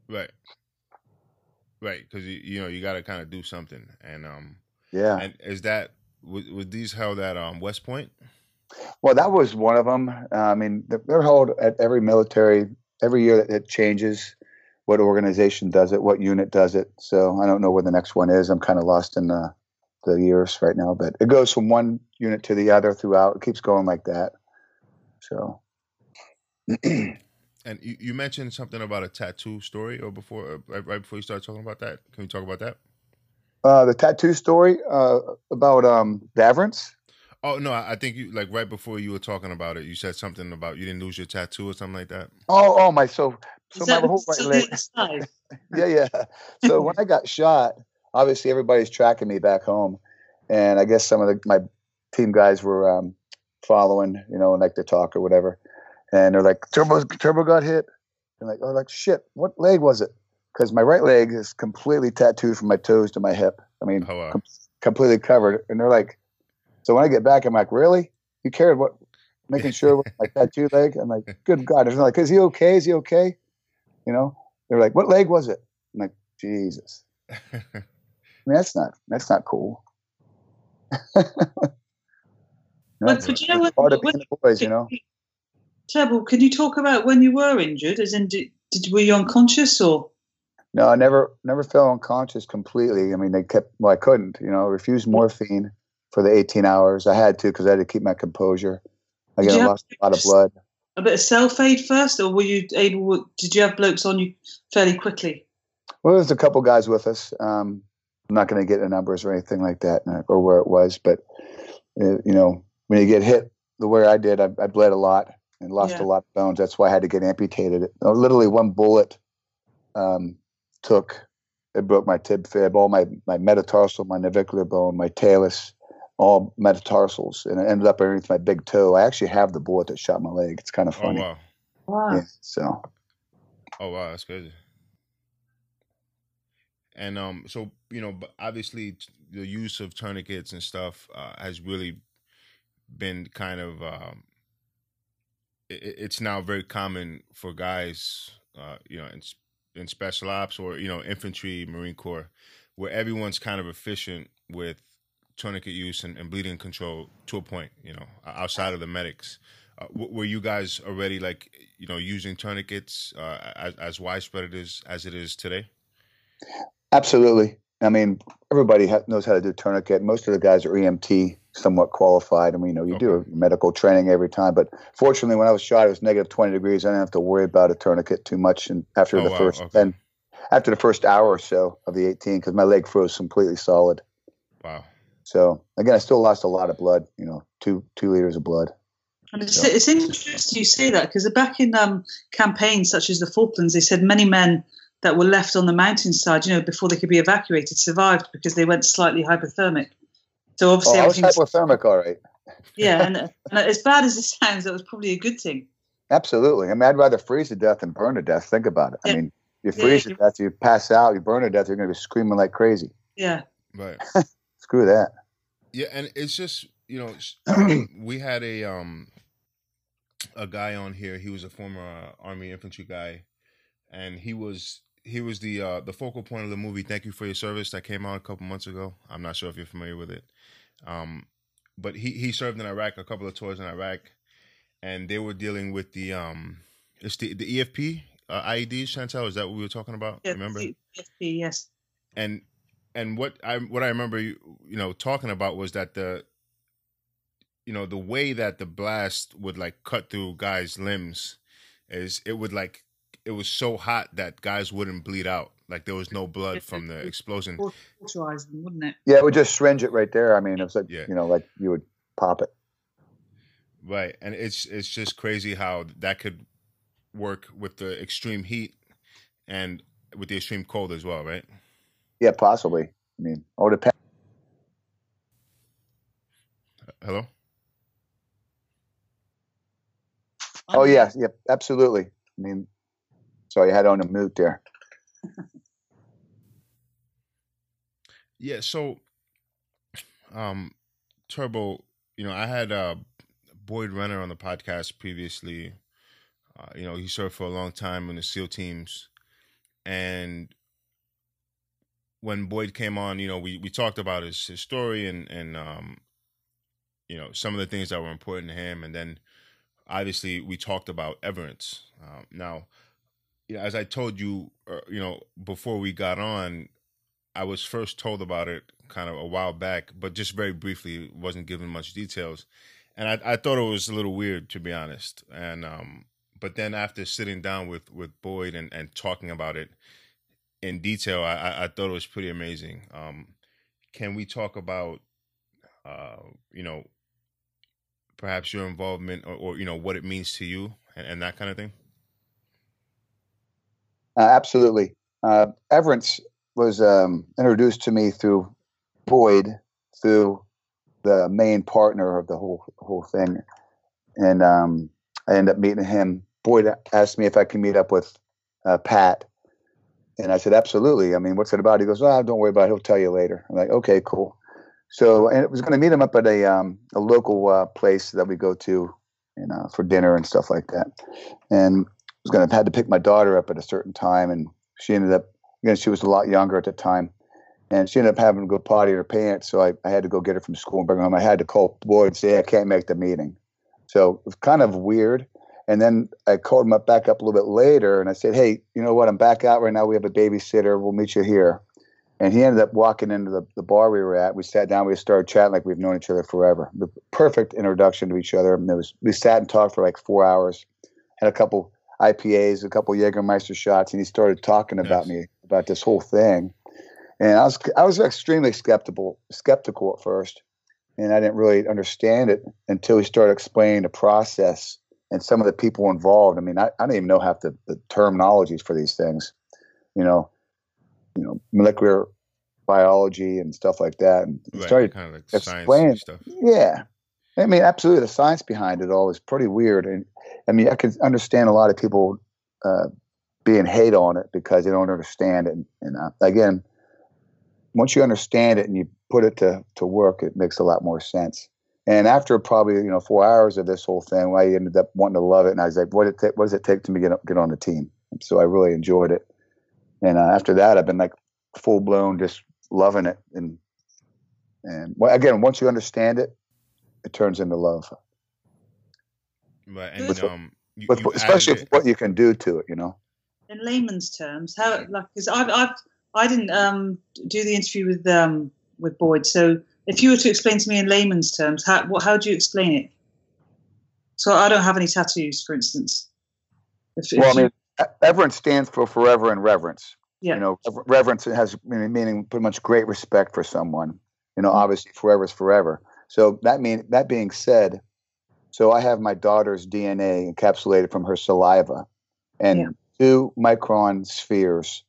S2: Right. Right because you, you know you got to kind of do something. And um
S4: yeah.
S2: and is that was, was these held at um west point
S4: well that was one of them uh, i mean they're held at every military every year that it changes what organization does it, what unit does it. So I don't know where the next one is. I'm kind of lost in the the years right now, but it goes from one unit to the other throughout. It keeps going like that. So.
S2: and you, you, mentioned something about a tattoo story, or before, uh, right, right, before you start talking about that. Can we talk about that?
S4: Uh, the tattoo story uh, about um, Daverance.
S2: Oh no, I think you like right before you were talking about it. You said something about you didn't lose your tattoo or something like that.
S4: Oh, oh my! So so my whole right leg. yeah, yeah. So when I got shot, obviously everybody's tracking me back home, and I guess some of the, my team guys were um, following, you know, like the talk or whatever, and they're like, "Turbo, Turbo got hit." And like, oh, like shit. What leg was it? Because my right leg is completely tattooed from my toes to my hip. I mean, oh, wow. com- completely covered. And they're like, so when I get back, I'm like, really? You cared what? Making sure my tattoo leg. I'm like, good God. They're like, is he okay? Is he okay? You know, they're like, "What leg was it?" I'm like, "Jesus." I mean, that's not that's not cool.
S3: But, but you know what?
S4: part of
S3: when-
S4: the boys, you know.
S3: Turbo, can you talk about when you were injured? As in, did, did were you unconscious or?
S4: No, I never never fell unconscious completely. I mean, they kept well, I couldn't, you know, refused mm. morphine for the 18 hours. I had to because I had to keep my composure.
S3: Did
S4: Again,
S3: you
S4: I
S3: got
S4: lost a lot of blood.
S3: A bit of self aid first, or were you able? Did you have blokes on you fairly quickly?
S4: Well, there's a couple guys with us. Um, I'm not going to get the numbers or anything like that, uh, or where it was, but uh, you know, when you get hit the way I did, I, I bled a lot and lost
S3: Yeah.
S4: a lot of bones. That's why I had to get amputated. Uh, Literally, one bullet um, took it broke my tib fib, all my my metatarsal, my navicular bone, my talus, all metatarsals, and it ended up underneath my big toe. I actually have the bullet that shot my leg. It's kind of
S2: Oh
S4: funny.
S2: wow.
S3: Wow.
S4: Yeah, so
S2: Oh wow, that's crazy. And um, so you know, obviously the use of tourniquets and stuff uh, has really been kind of um, it, it's now very common for guys, uh, you know, in, in special ops or you know infantry, Marine Corps, where everyone's kind of efficient with tourniquet use and, and bleeding control to a point, you know, outside of the medics. Uh, w- were you guys already like you know using tourniquets uh, as, as widespread it is as it is today?
S4: Absolutely. I mean, everybody ha- knows how to do tourniquet. Most of the guys are EMT, somewhat qualified. I mean, you know, you do medical training every time. But fortunately, when I was shot, it was negative 20 degrees. I didn't have to worry about a tourniquet too much. And after
S2: Oh,
S4: the
S2: wow,
S4: first
S2: okay.
S4: 10, after the first hour or so of the 18, because my leg froze completely solid.
S2: Wow.
S4: So again, I still lost a lot of blood. You know, two two liters of blood.
S3: And it's,
S4: Yeah.
S3: it's interesting you say that because back in um, campaigns such as the Falklands, they said many men that were left on the mountainside, you know, before they could be evacuated, survived because they went slightly hypothermic. So
S4: Oh,
S3: obviously,
S4: I was hypothermic, all right.
S3: yeah, and, and as bad as it sounds, that was probably a good thing.
S4: Absolutely. I mean, I'd rather freeze to death than burn to death. Think about it. I mean, you
S3: Yeah,
S4: freeze to
S3: you-
S4: death, you pass out, you burn to death, you're going to be screaming like crazy.
S3: Yeah,
S2: Right.
S4: Screw that.
S2: Yeah, and it's just you know we had a um a guy on here. He was a former uh, army infantry guy, and he was he was the uh, the focal point of the movie "Thank You for Your Service" that came out a couple months ago. I'm not sure if you're familiar with it, um, but he he served in Iraq, a couple of tours in Iraq, and they were dealing with the um it's the the EFP uh, IEDs. Chantel, is that what we were talking about?
S3: yeah,
S2: Remember?
S3: PFP, yes,
S2: and and what I what I remember you you know talking about was that the you know the way that the blast would like cut through guys' limbs is it would like it was so hot that guys wouldn't bleed out like there was no blood from the explosion
S3: them, wouldn't it?
S4: Yeah, it would just syringe it right there. I mean, it was like,
S2: Yeah.
S4: you know, like you would pop it.
S2: right and it's it's just crazy how that could work with the extreme heat and with the extreme cold as well right
S4: Yeah, possibly. I mean, all depends.
S2: hello
S4: Oh, yeah, yeah, absolutely. I mean, sorry, I had on a mute there.
S2: Yeah, so um Turbo, you know, I had uh Boyd Renner on the podcast previously. Uh, you know, he served for a long time in the SEAL teams. And when Boyd came on, you know, we, we talked about his, his story and, and um, you know, some of the things that were important to him. And then obviously we talked about Everence. Um, now, you know, as I told you, uh, you know, before we got on, I was first told about it kind of a while back, but just very briefly, wasn't given much details, and I, I thought it was a little weird to be honest. And um, but then after sitting down with with Boyd and, and talking about it in detail, I, I, thought it was pretty amazing. Um, can we talk about, uh, you know, perhaps your involvement or, or you know what it means to you and, and that kind of thing?
S4: Uh, absolutely. Uh, Everence was um, introduced to me through Boyd, through the main partner of the whole whole thing, and um, I ended up meeting him. Boyd asked me if I could meet up with uh, Pat, and I said absolutely. I mean, what's it about? He goes, "Oh, don't worry about it. He'll tell you later." I'm like, "Okay, cool." So, and it was going to meet him up at a um, a local uh, place that we go to, you know, for dinner and stuff like that, and I was going to had to pick my daughter up at a certain time, and she ended up, again, she was a lot younger at the time, and she ended up having to go potty her pants. So I, I had to go get her from school and bring her home. I had to call Boyd and say I can't make the meeting. So it was kind of weird. And then I called him up back up a little bit later, and I said, "Hey, you know what? I'm back out right now. We have a babysitter. We'll meet you here." And he ended up walking into the, the bar we were at. We sat down. We started chatting like we've known each other forever. The perfect introduction to each other. And it was we sat and talked for like four hours. Had a couple IPAs, a couple Jägermeister shots, and he started talking about me about this whole thing. And I was I was extremely skeptical skeptical at first, and I didn't really understand it until he started explaining the process and some of the people involved. I mean, I, I don't even know half the, the terminologies for these things, you know, you know, molecular biology and stuff like that. And
S2: Right,
S4: started
S2: kind of like
S4: explaining
S2: stuff.
S4: yeah. I mean, absolutely. The science behind it all is pretty weird. And I mean, I can understand a lot of people uh, being hate on it because they don't understand it. And uh, again, once you understand it and you put it to, to work, it makes a lot more sense. And after probably, you know, four hours of this whole thing, I ended up wanting to love it. And I was like, what, it ta- what does it take to me get, get on the team? And so I really enjoyed it. And uh, after that, I've been like full blown, just loving it. And, and well, again, once you understand it, it turns into love,
S2: Right, and
S3: With-
S2: um, you,
S4: with,
S2: you
S4: especially with what you can do to it. You know.
S3: in layman's terms, how like because I've, I've I didn't um, do the interview with um, with Boyd. So if you were to explain to me in layman's terms, how what how do you explain it? So I don't have any tattoos, for instance. If, if
S4: Well, I
S3: you-
S4: mean, Everence stands for forever and reverence.
S3: yeah,
S4: You know, reverence has meaning meaning pretty much great respect for someone. You know,
S3: Mm-hmm.
S4: obviously forever is forever. So that mean that being said, so I have my daughter's DNA encapsulated from her saliva, and
S3: Yeah.
S4: two micron spheres,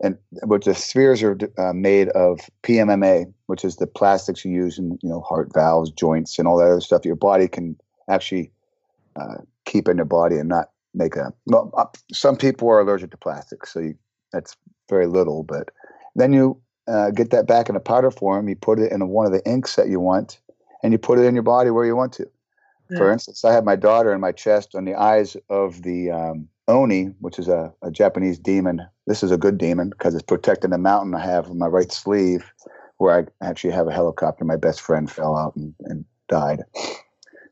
S4: and which the spheres are uh, made of PMMA, which is the plastics you use in you know heart valves, joints, and all that other stuff. Your body can actually uh, keep in your body and not make a. Well, uh, some people are allergic to plastic, so you, that's very little. But then you uh, get that back in a powder form. You put it in one of the inks that you want, and you put it in your body where you want to. For instance, I have my daughter in my chest on the eyes of the um, Oni, which is a, a Japanese demon. This is a good demon because it's protecting the mountain I have on my right sleeve, where I actually have a helicopter. My best friend fell out and, and died.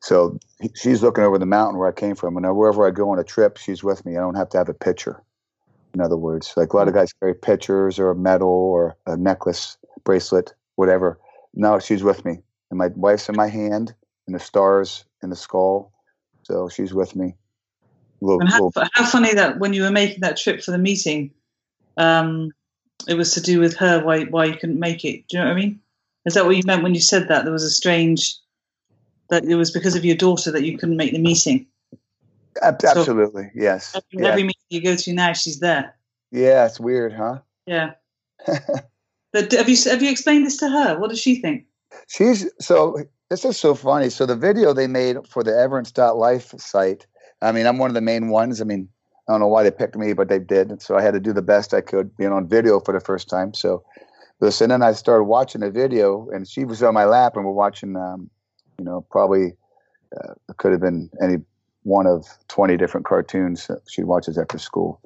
S4: So she's looking over the mountain where I came from, and wherever I go on a trip, she's with me. I don't have to have a picture. In other words, like a lot of hmm. guys carry pictures or a medal or a necklace, bracelet, whatever. No, she's with me, and my wife's in my hand, and the stars in the skull. So she's with me. Little,
S3: how, how funny that when you were making that trip for the meeting, um, it was to do with her why why you couldn't make it. Do you know what I mean? Is that what you meant when you said that? There was a strange that it was because of your daughter that you couldn't make the meeting.
S4: ab- absolutely, yes.
S3: Every,
S4: Yeah.
S3: every meeting you go to now, she's there.
S4: yeah, it's weird, huh?
S3: Yeah. But have you have you explained this to her? What does she think?
S4: She's so this is so funny. So the video they made for the Everence.life site, I mean, I'm one of the main ones. I mean, I don't know why they picked me, but they did. And so I had to do the best I could being on video for the first time. So listen, then I started watching the video and she was on my lap and we're watching um, you know, probably uh, it could have been any one of 20 different cartoons that she watches after school.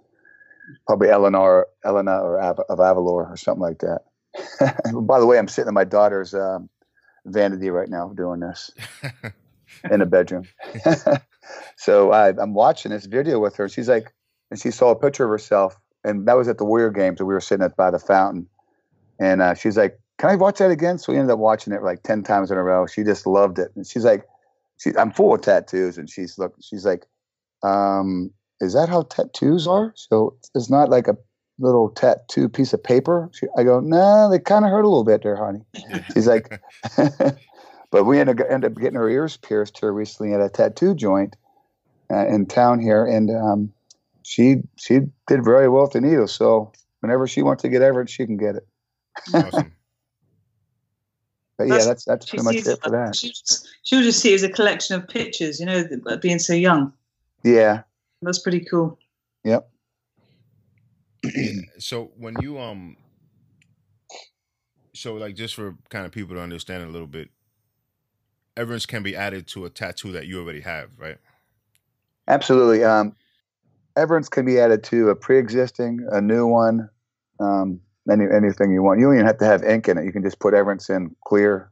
S4: Probably Eleanor, Elena or Av- of Avalor or something like that. By the way, I'm sitting in my daughter's um, vanity right now doing this in a bedroom. so I, I'm watching this video with her. She's like, and she saw a picture of herself, and that was at the Warrior Games, and we were sitting at by the fountain. And uh, she's like, "Can I watch that again?" So we ended up watching it like ten times in a row. She just loved it, and she's like, she, "I'm full of tattoos," and she's look, she's like, um, "Is that how tattoos are?" So it's not like a little tattoo piece of paper. She, I go, "No, they kind of hurt a little bit there, honey." She's like, but we ended, ended up getting her ears pierced here recently at a tattoo joint uh, in town here, and um, she she did very well with the needle. So whenever she wants to get Everence, she can get it.
S2: awesome.
S4: But yeah,
S3: That's-
S4: that's that's pretty much it for that.
S3: She, she'll just see it as a collection of pictures, you know, being so young.
S4: Yeah,
S3: That's pretty cool.
S4: yep.
S2: so when you um so like just for kind of people to understand a little bit everence can be added to a tattoo that you already have right
S4: Absolutely. Um, Everence can be added to a pre-existing, a new one. Um, any anything you want. You don't even have to have ink in it. You can just put Everence in clear.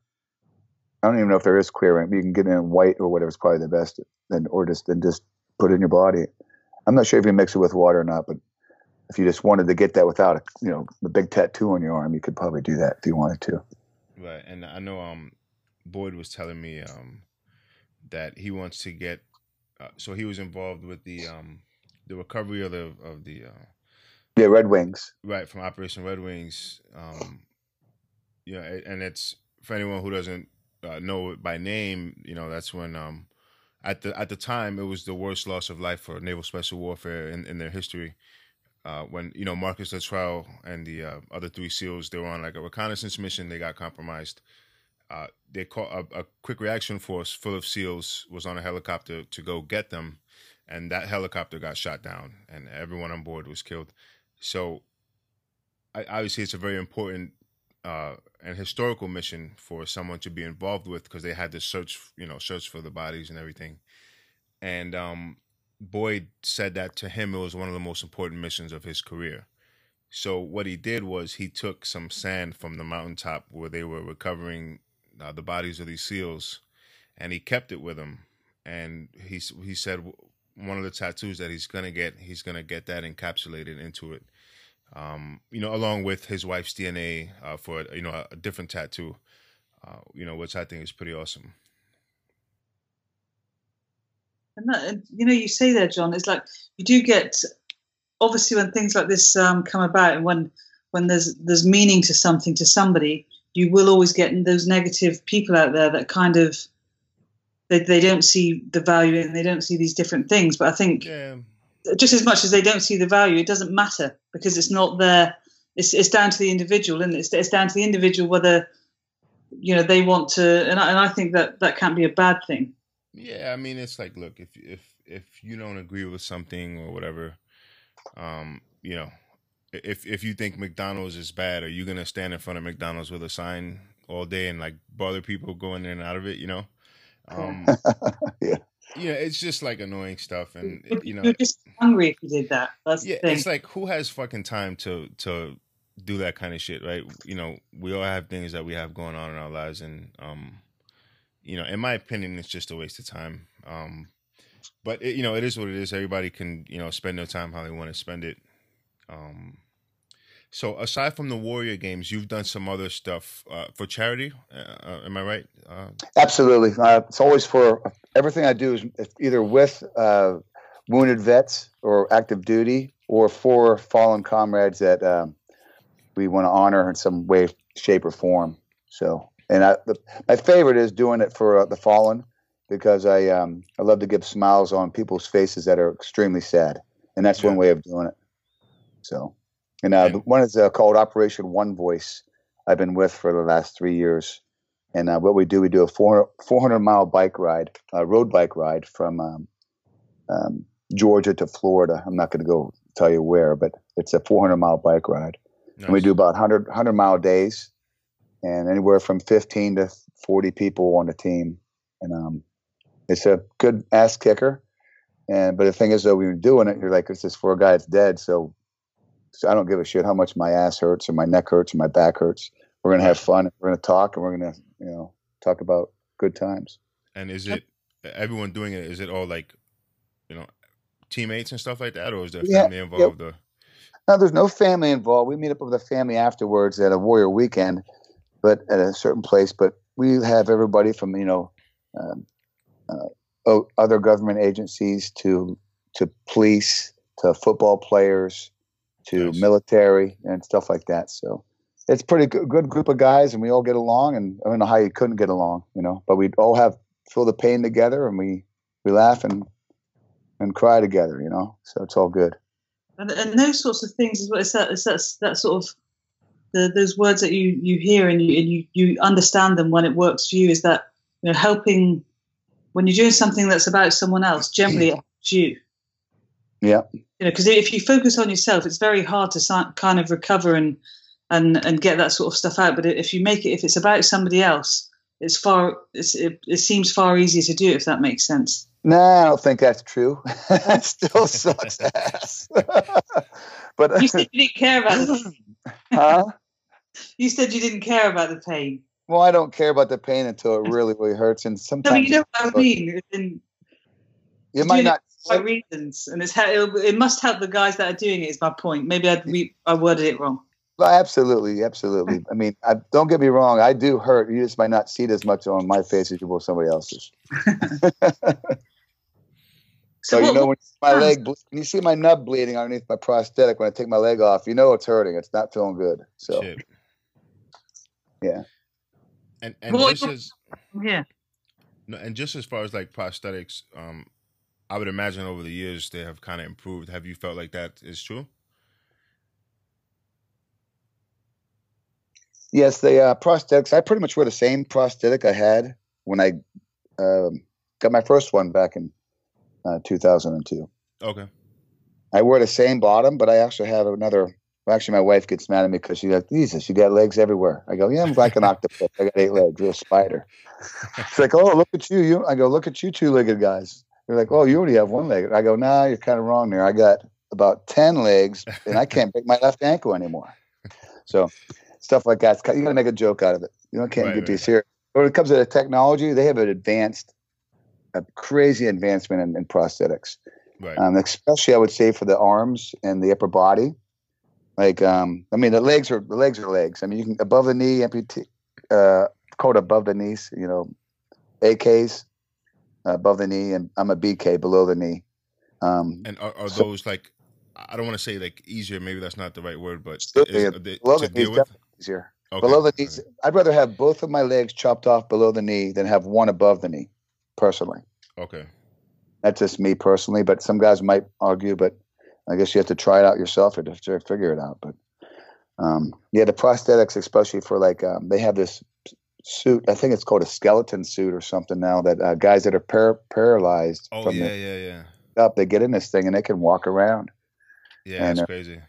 S4: I don't even know if there is clear ink. You can get it in white or whatever is probably the best. Then or just then just put it in your body. I'm not sure if you mix it with water or not, but if you just wanted to get that without a you know a big tattoo on your arm, you could probably do that if you wanted to.
S2: Right, and I know um Boyd was telling me um that he wants to get uh, so he was involved with the um the recovery of the of the uh,
S4: yeah Red Wings.
S2: Right from Operation Red Wings um yeah and it's for anyone who doesn't uh, know it by name you know that's when um at the at the time it was the worst loss of life for naval special warfare in, in their history uh, when you know Marcus Luttrell and the uh, other three SEALs they were on like a reconnaissance mission they got compromised uh, they call a, a, quick reaction force full of SEALs was on a helicopter to go get them, and that helicopter got shot down, and everyone on board was killed. So, I, obviously, it's a very important uh, and historical mission for someone to be involved with because they had to search, you know, search for the bodies and everything. And um, Boyd said that to him, it was one of the most important missions of his career. So what he did was he took some sand from the mountaintop where they were recovering uh, the bodies of these seals, and he kept it with him. And he he said one of the tattoos that he's gonna get, he's gonna get that encapsulated into it. Um, you know, along with his wife's DNA uh, for you know a, a different tattoo. Uh, you know, which I think is pretty awesome.
S3: And that, you know, you say there, John, it's like you do get obviously when things like this um, come about, and when when there's there's meaning to something to somebody, you will always get those negative people out there that kind of they, they don't see the value and they don't see these different things. But I think yeah. just as much as they don't see the value, it doesn't matter because it's not their. It's, it's down to the individual, and it's, it's down to the individual whether you know they want to. And I, and I think that that can't be a bad thing.
S2: Yeah, I mean, it's like, look, if if if you don't agree with something or whatever, um, you know, if if you think McDonald's is bad, are you gonna stand in front of McDonald's with a sign all day and like bother people going in and out of it? You know, um, yeah, yeah, it's just like annoying stuff, and you know,
S3: you're just hungry if you did that. That's
S2: yeah, it's like who has fucking time to to do that kind of shit, right? You know, we all have things that we have going on in our lives, and um, you know, in my opinion, it's just a waste of time. Um, but it, you know, it is what it is. Everybody can you know spend their time how they want to spend it. Um, so aside from the Warrior games, you've done some other stuff uh, for charity. Uh, uh am I right? Uh,
S4: Absolutely. Uh, it's always for everything I do is either with uh, wounded vets or active duty, or for fallen comrades that um, we want to honor in some way, shape, or form. So, and I, the, my favorite is doing it for the fallen because I um, I love to give smiles on people's faces that are extremely sad, and that's yeah. one way of doing it. So, and uh, one is uh, called Operation One Voice. I've been with for the last three years, and uh, what we do, we do a 400, 400 mile bike ride, a road bike ride from um, um, Georgia to Florida. I'm not going to go tell you where, but it's a 400 mile bike ride. Nice. And we do about 100, 100 mile days, and anywhere from 15 to 40 people on the team. And um, it's a good ass kicker. And but the thing is, though, when you're doing it, you're like, it's just for a guy that's dead. So I don't give a shit how much my ass hurts or my neck hurts or my back hurts. We're gonna have fun. We're gonna talk, and we're gonna you know talk about good times.
S2: And is it everyone doing it? Is it all like you know teammates and stuff like that, or is there yeah, family involved? Or?
S4: No, there's no family involved. We meet up with the family afterwards at a Warrior Weekend, but at a certain place. But we have everybody from you know um, uh, other government agencies to to police to football players to nice. military and stuff like that. So it's pretty good, good group of guys, and we all get along. And I don't know how you couldn't get along, you know. But we all have feel the pain together, and we we laugh and and cry together, you know. So it's all good.
S3: And, and those sorts of things is what it's that it's that, that sort of the, those words that you you hear and you and you you understand them when it works for you. Is that you know helping when you're doing something that's about someone else. Generally, it helps you.
S4: Yeah.
S3: You know, because if you focus on yourself, it's very hard to kind of recover and and and get that sort of stuff out. But if you make it, if it's about somebody else, it's far. It's, it, it seems far easier to do if that makes sense.
S4: No, I don't think that's true. that still sucks ass. but
S3: You said you didn't care about the
S4: huh?
S3: You said you didn't care about the pain.
S4: Well, I don't care about the pain until it really, really hurts, and sometimes
S3: but you know what I mean.
S4: You might not.
S3: By reasons, and it's how it, it must help the guys that are doing it. Is my point. Maybe I re, I worded it wrong.
S4: Well, absolutely, absolutely. I mean, I, don't get me wrong. I do hurt. You just might not see it as much on my face as you will somebody else's. So, you
S3: what-
S4: know when you see my
S3: sounds-
S4: leg, ble- when you see my nub bleeding underneath my prosthetic when I take my leg off, you know it's hurting. It's not feeling good. So
S2: Shit.
S4: Yeah.
S2: And and
S3: Well,
S2: just as
S3: yeah.
S2: no, and just as far as like prosthetics, um, I would imagine over the years they have kind of improved. Have you felt like that is true?
S4: yes, the uh, prosthetics. I pretty much wear the same prosthetic I had when I um, got my first one back in uh, 2002.
S2: Okay.
S4: I wear the same bottom, but I actually have another. Well, actually, my wife gets mad at me because she's like, Jesus, you got legs everywhere. I go, Yeah, I'm like an octopus. I got eight legs, real spider. She's like, Oh, look at you. You. I go, Look at you, two legged guys. They're like, Oh, you already have one leg. I go, Nah, you're kind of wrong there. I got about 10 legs and I can't break my left ankle anymore. So, stuff like that. You got to make a joke out of it. You know, can't
S2: Right,
S4: get
S2: right.
S4: too serious. When it comes to the technology, they have an advanced, a crazy advancement in, in prosthetics
S2: Right.
S4: um, especially I would say for the arms and the upper body. Like, um, I mean, the legs are the legs are legs. I mean, you can above the knee amputee, uh, called above the knees. You know, AKs above the knee, and I'm a BK below the knee. Um,
S2: and are, are
S4: so-
S2: those like I don't want to say like easier? Maybe that's not the right word, but is, they,
S4: below the
S2: with.
S4: easier.
S2: Okay.
S4: Below the
S2: okay.
S4: knees, I'd rather have both of my legs chopped off below the knee than have one above the knee. Personally,
S2: Okay.
S4: that's just me personally. But some guys might argue, but I guess you have to try it out yourself or to to figure it out. But um, yeah, the prosthetics, especially for like um, they have this suit. I think it's called a skeleton suit or something now. That uh, guys that are par- paralyzed
S2: Oh
S4: from
S2: yeah,
S4: the
S2: yeah, yeah,
S4: up, they get in this thing and they can walk around.
S2: yeah.
S4: And,
S2: That's
S4: uh,
S2: crazy.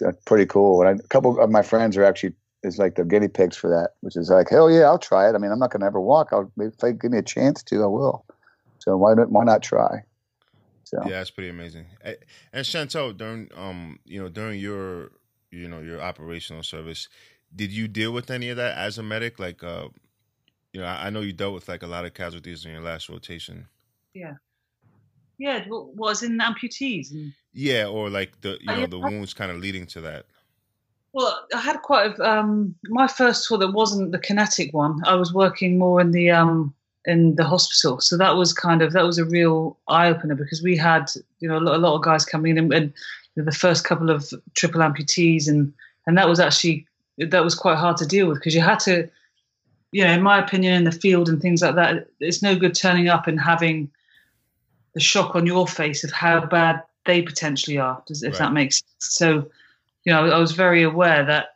S4: That's pretty cool. And I, a couple of my friends are actually is like the guinea pigs for that, which is like, hell yeah, I'll try it. I mean, I'm not going to ever walk. I'll if they give me a chance to, I will. So why not? Why not try? So
S2: Yeah, that's pretty amazing. And Chantel, during um, you know, during your you know your operational service, did you deal with any of that as a medic? Like, uh, you know, I I know you dealt with like a lot of casualties in your last rotation.
S3: Yeah, Yeah, what was in amputees? And,
S2: Yeah, or like the you
S3: Oh,
S2: know the wounds kind of leading to that.
S3: well, I had quite a um, my first tour that wasn't the kinetic one. I was working more in the um, in the hospital, so that was kind of that was a real eye opener because we had you know a lot, a lot of guys coming in and, and the first couple of triple amputees and and that was actually that was quite hard to deal with because you had to you know in my opinion in the field and things like that it's no good turning up and having the shock on your face of how bad they potentially are if
S2: Right.
S3: that makes sense so you know i was very aware that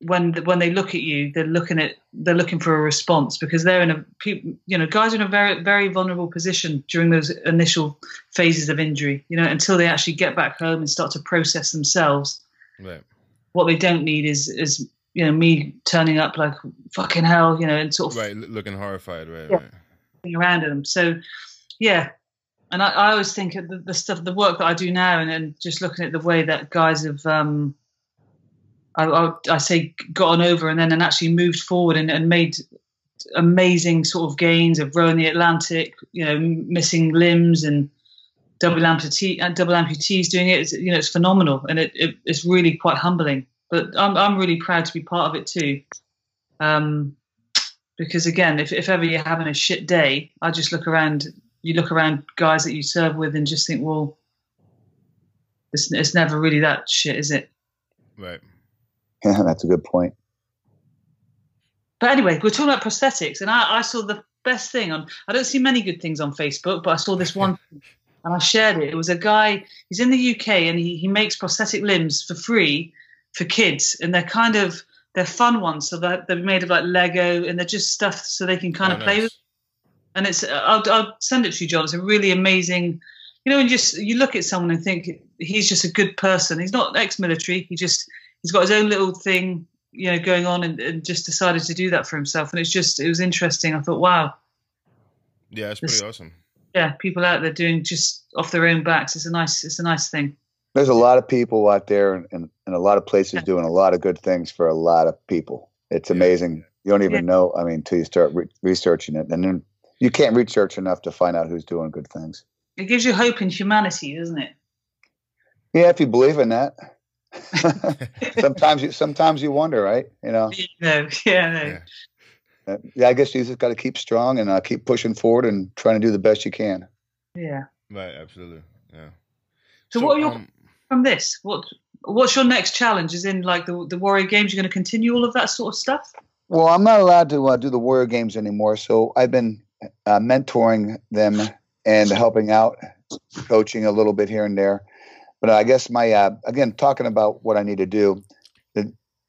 S3: when when they look at you they're looking at they're looking for a response because they're in a you know guys are in a very very vulnerable position during those initial phases of injury you know until they actually get back home and start to process themselves
S2: Right.
S3: What they don't need is is you know me turning up like fucking hell you know and sort of
S2: Right. Looking horrified. Right.
S3: Yeah.
S2: Right.
S3: around at them so yeah and I, I always think of the, the stuff the work that I do now and, and just looking at the way that guys have um I, I, I say gotten over and then and actually moved forward and, and made amazing sort of gains of rowing the Atlantic you know missing limbs and double amputee uh, double amputees doing it it's, you know it's phenomenal and it, it it's really quite humbling but I'm I'm really proud to be part of it too um because again if, if ever you're having a shit day I just look around you look around guys that you serve with and just think well it's, it's never really that shit is it
S2: Right.
S4: yeah, that's a good point.
S3: But anyway, we're talking about prosthetics, and I, I saw the best thing on. I don't see many good things on Facebook, but I saw this one, and I shared it. It was a guy. He's in the UK, and he he makes prosthetic limbs for free for kids, and they're kind of they're fun ones. So that they're made of like Lego, and they're just stuff so they can kind
S2: Oh,
S3: of play
S2: nice.
S3: with. And it's I'll, I'll send it to you, John. It's a really amazing. You know, and just you look at someone and think he's just a good person. He's not ex-military. He just he's got his own little thing you know going on and, and just decided to do that for himself and it's just it was interesting i thought wow
S2: Yeah,
S3: This-
S2: pretty awesome.
S3: Yeah people out there doing just off their own backs it's a nice it's a nice thing
S4: There's a lot of people out there and, and, and a lot of places doing a lot of good things for a lot of people. It's amazing. You don't even
S3: Yeah.
S4: know. I mean, until you start re- researching it, and then you can't research enough to find out who's doing good things.
S3: It gives you hope in humanity, doesn't it?
S4: Yeah, if you believe in that. sometimes you sometimes you wonder, right? You know.
S3: No, yeah, no.
S2: Yeah.
S4: Yeah, I guess you just got to keep strong and uh, keep pushing forward and trying to do the best you can.
S3: Yeah.
S2: Right, absolutely. Yeah.
S3: So what are your-
S2: um,
S3: From this, what what's your next challenge? Is in like the the Warrior Games? You're going to continue all of that sort of stuff?
S4: Well, I'm not allowed to uh, do the Warrior Games anymore, so I've been uh, mentoring them and helping out, coaching a little bit here and there. But I guess my uh, again talking about what I need to do.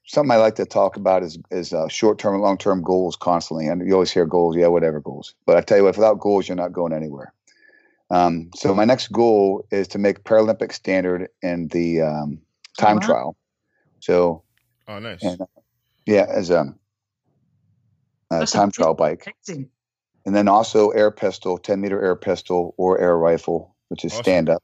S4: The, something I like to talk about is is uh, short term and long term goals constantly. And you always hear goals, yeah, whatever goals. But I tell you what, without goals, you're not going anywhere. Um, so my next goal is to make Paralympic standard in the um, time
S3: wow.
S4: trial. So
S2: oh, nice.
S4: and, uh, yeah, as a, a
S3: That's a
S4: time trial bike,
S3: Amazing.
S4: and then also air pistol, ten meter air pistol or air rifle, which is
S2: Awesome.
S4: stand up.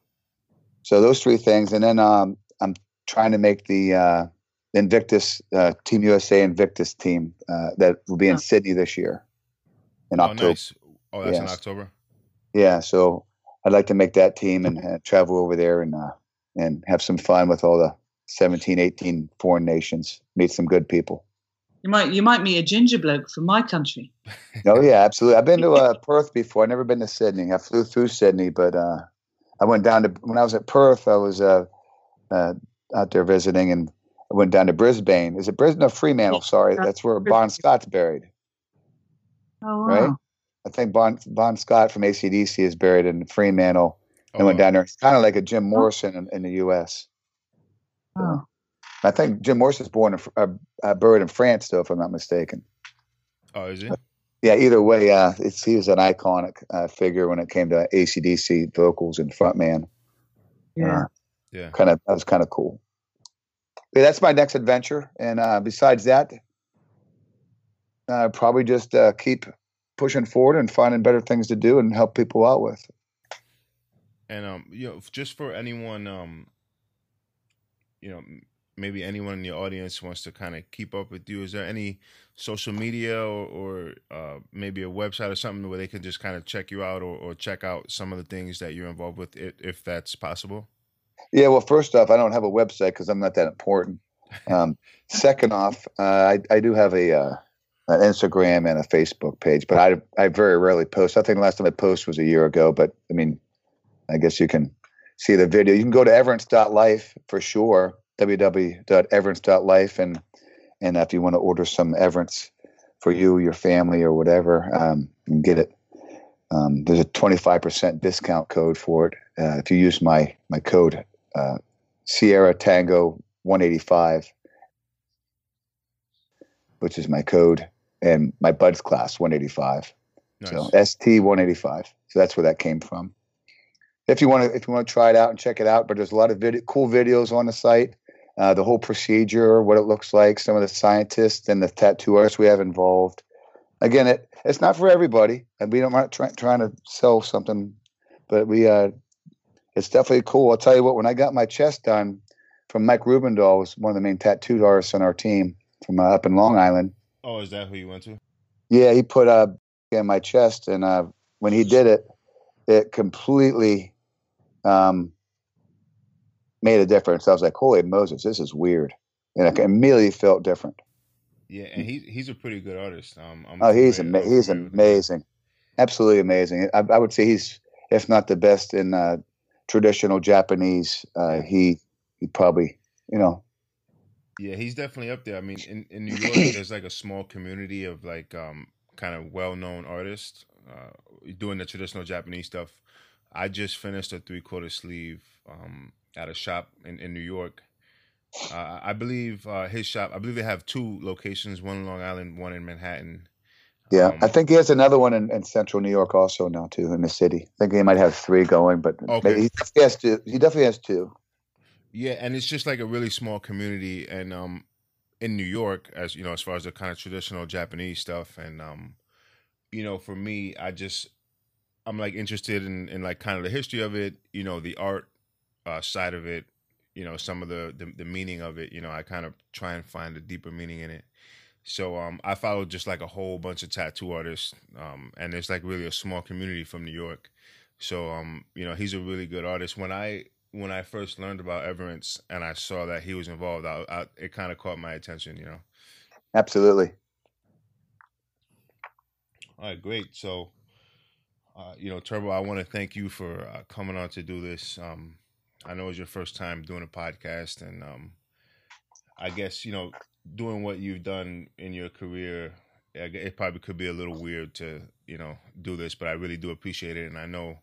S4: So those three things, and then um, I'm trying to make the uh, Invictus uh, Team USA Invictus team uh, that will be in. Sydney this year in
S2: oh,
S4: October.
S2: nice. Oh, that's in October.
S4: Yeah, so I'd like to make that team and uh, travel over there and uh, and have some fun with all the 17, 18 foreign nations, meet some good people.
S3: You might you might meet a ginger bloke from my country.
S4: Oh yeah, absolutely. I've been to uh, Perth before. I've never been to Sydney. I flew through Sydney, but uh, I went down to when I was at Perth. I was uh, uh, out there visiting, and I went down to Brisbane. Is it Brisbane? No, Fremantle. Sorry, that's where Bon Scott's buried.
S3: Oh wow.
S4: Right? I think Bon Bon Scott from ACDC is buried in Fremantle. I
S2: Oh,
S4: went down there. It's kind of like a Jim Morrison in, in the U.S.
S3: Oh.
S4: I think Jim Morrison's born in, Fr- uh, uh, buried in France, though, if I'm not mistaken.
S2: Oh, is it?
S4: Yeah, either way, uh, it's, he was an iconic uh, figure when it came to ACDC vocals and frontman.
S3: Yeah.
S4: Uh,
S2: Yeah.
S4: kind of that was kind of cool. That's my next adventure, and uh, besides that, probably just uh, keep pushing forward and finding better things to do and help people out with.
S2: And um, you know, just for anyone, um, you know, maybe anyone in the audience wants to kind of keep up with you. Is there any social media or, or uh, maybe a website or something where they can just kind of check you out or, or check out some of the things that you're involved with, if, if that's possible?
S4: Yeah, well, first off, I don't have a website because I'm not that important. Um, second off, uh, I, I do have a uh, an Instagram and a Facebook page, but I I very rarely post. I think the last time I posted was a year ago, but I mean, I guess you can see the video. You can go to everence.life for sure, www.everence.life, and and if you want to order some Everence for you, your family, or whatever, um, you can get it. Um, there's a 25% discount code for it uh, if you use my my code uh, Sierra Tango 185, which is my code, and my BUD/S class 185.
S2: Nice.
S4: So ST 185. So that's where that came from. If you want to, if you want to try it out and check it out, but there's a lot of video, cool videos on the site. Uh, the whole procedure, what it looks like, some of the scientists and the tattoo artists we have involved. Again, it it's not for everybody, and we don't we're not try, trying to sell something, but we uh, it's definitely cool. I'll tell you what, when I got my chest done from Mike Rubendall, was one of the main tattoo artists on our team from uh, up in Long Island.
S2: oh, is that who you went to?
S4: Yeah, he put uh in my chest, and uh, when he did it, it completely um, made a difference. I was like, "Holy Moses, this is weird," and I immediately felt different.
S2: Yeah, and he's he's a pretty good artist. Um, I'm
S4: Oh, he's ama- he's
S2: him.
S4: amazing, absolutely amazing. I, I would say he's, if not the best in uh, traditional Japanese. Uh, he he probably you know
S2: Yeah, he's definitely up there. I mean, in, in New York, there's like a small community of like um, kind of well known artists uh, doing the traditional Japanese stuff. I just finished a three quarter sleeve um, at a shop in, in New York. Uh, I believe uh, his shop, I believe they have two locations one in Long Island, one in Manhattan.
S4: Yeah,
S2: Um,
S4: I think he has another one in, in Central New York also now too in the city. I think he might have three going, but
S2: Okay.
S4: maybe he definitely has two. He definitely has two.
S2: Yeah, and it's just like a really small community, and um, in New York, as you know, as far as the kind of traditional Japanese stuff, and um, you know, for me, I just I'm like interested in in like kind of the history of it, you know, the art uh, side of it, you know some of the, the the meaning of it. You know, I kind of try and find a deeper meaning in it. So um, I followed just like a whole bunch of tattoo artists, um, and there's like really a small community from New York. So um, you know, he's a really good artist. When I when I first learned about Everence and I saw that he was involved, I, I, it kind of caught my attention. You know.
S4: Absolutely.
S2: All right, great. So, uh, you know, Turbo, I want to thank you for uh, coming on to do this. Um, I know it's your first time doing a podcast, and um, I guess you know doing what you've done in your career, it probably could be a little weird to you know do this, but I really do appreciate it, and I know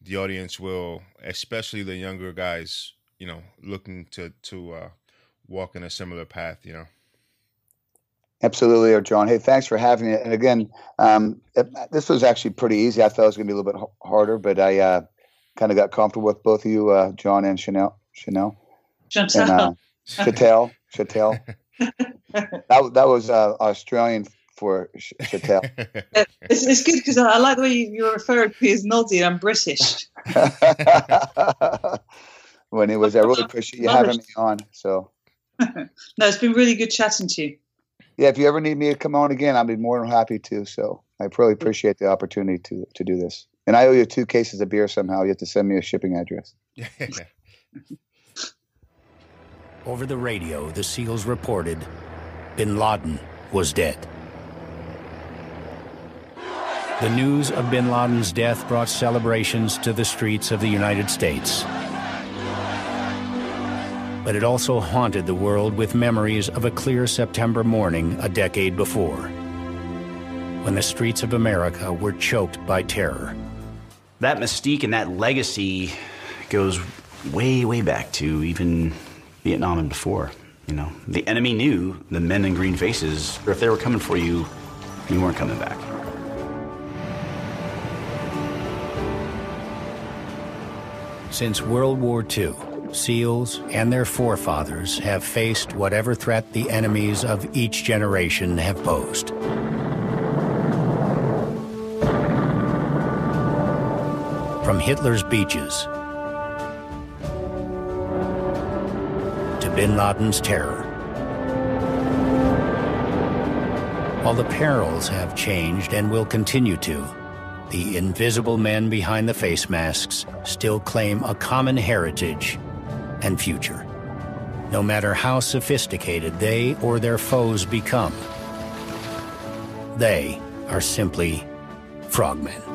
S2: the audience will, especially the younger guys, you know, looking to to uh, walk in a similar path, you know.
S4: Absolutely, John. Hey, thanks for having me. And again, um, it, this was actually pretty easy. I thought it was going to be a little bit harder, but I uh, kind of got comfortable with both of you, uh, John and Chanel. Chanel.
S3: Chantal.
S4: And, uh, Chatel. Chatel. that that was uh, Australian for Chatel.
S3: it's, it's good because I like the way you, are referring to me as Noddy I'm British.
S4: when it was, I really appreciate you having me on. So.
S3: no, it's been really good chatting to you.
S4: Yeah, if you ever need me to come on again, I'll be more than happy to. So I really appreciate the opportunity to to do this. And I owe you two cases of beer somehow. You have to send me a shipping address.
S5: Over the radio, the SEALs reported bin Laden was dead. The news of bin Laden's death brought celebrations to the streets of the United States. But it also haunted the world with memories of a clear September morning a decade before, when the streets of America were choked by terror.
S6: That mystique and that legacy goes way, way back to even Vietnam and before. You know, the enemy knew the men in green faces. If they were coming for you, you weren't coming back.
S5: Since World War II, SEALs and their forefathers have faced whatever threat the enemies of each generation have posed. From Hitler's beaches bin Laden's terror. While the perils have changed and will continue to, the invisible men behind the face masks still claim a common heritage and future. No matter how sophisticated they or their foes become, they are simply frogmen.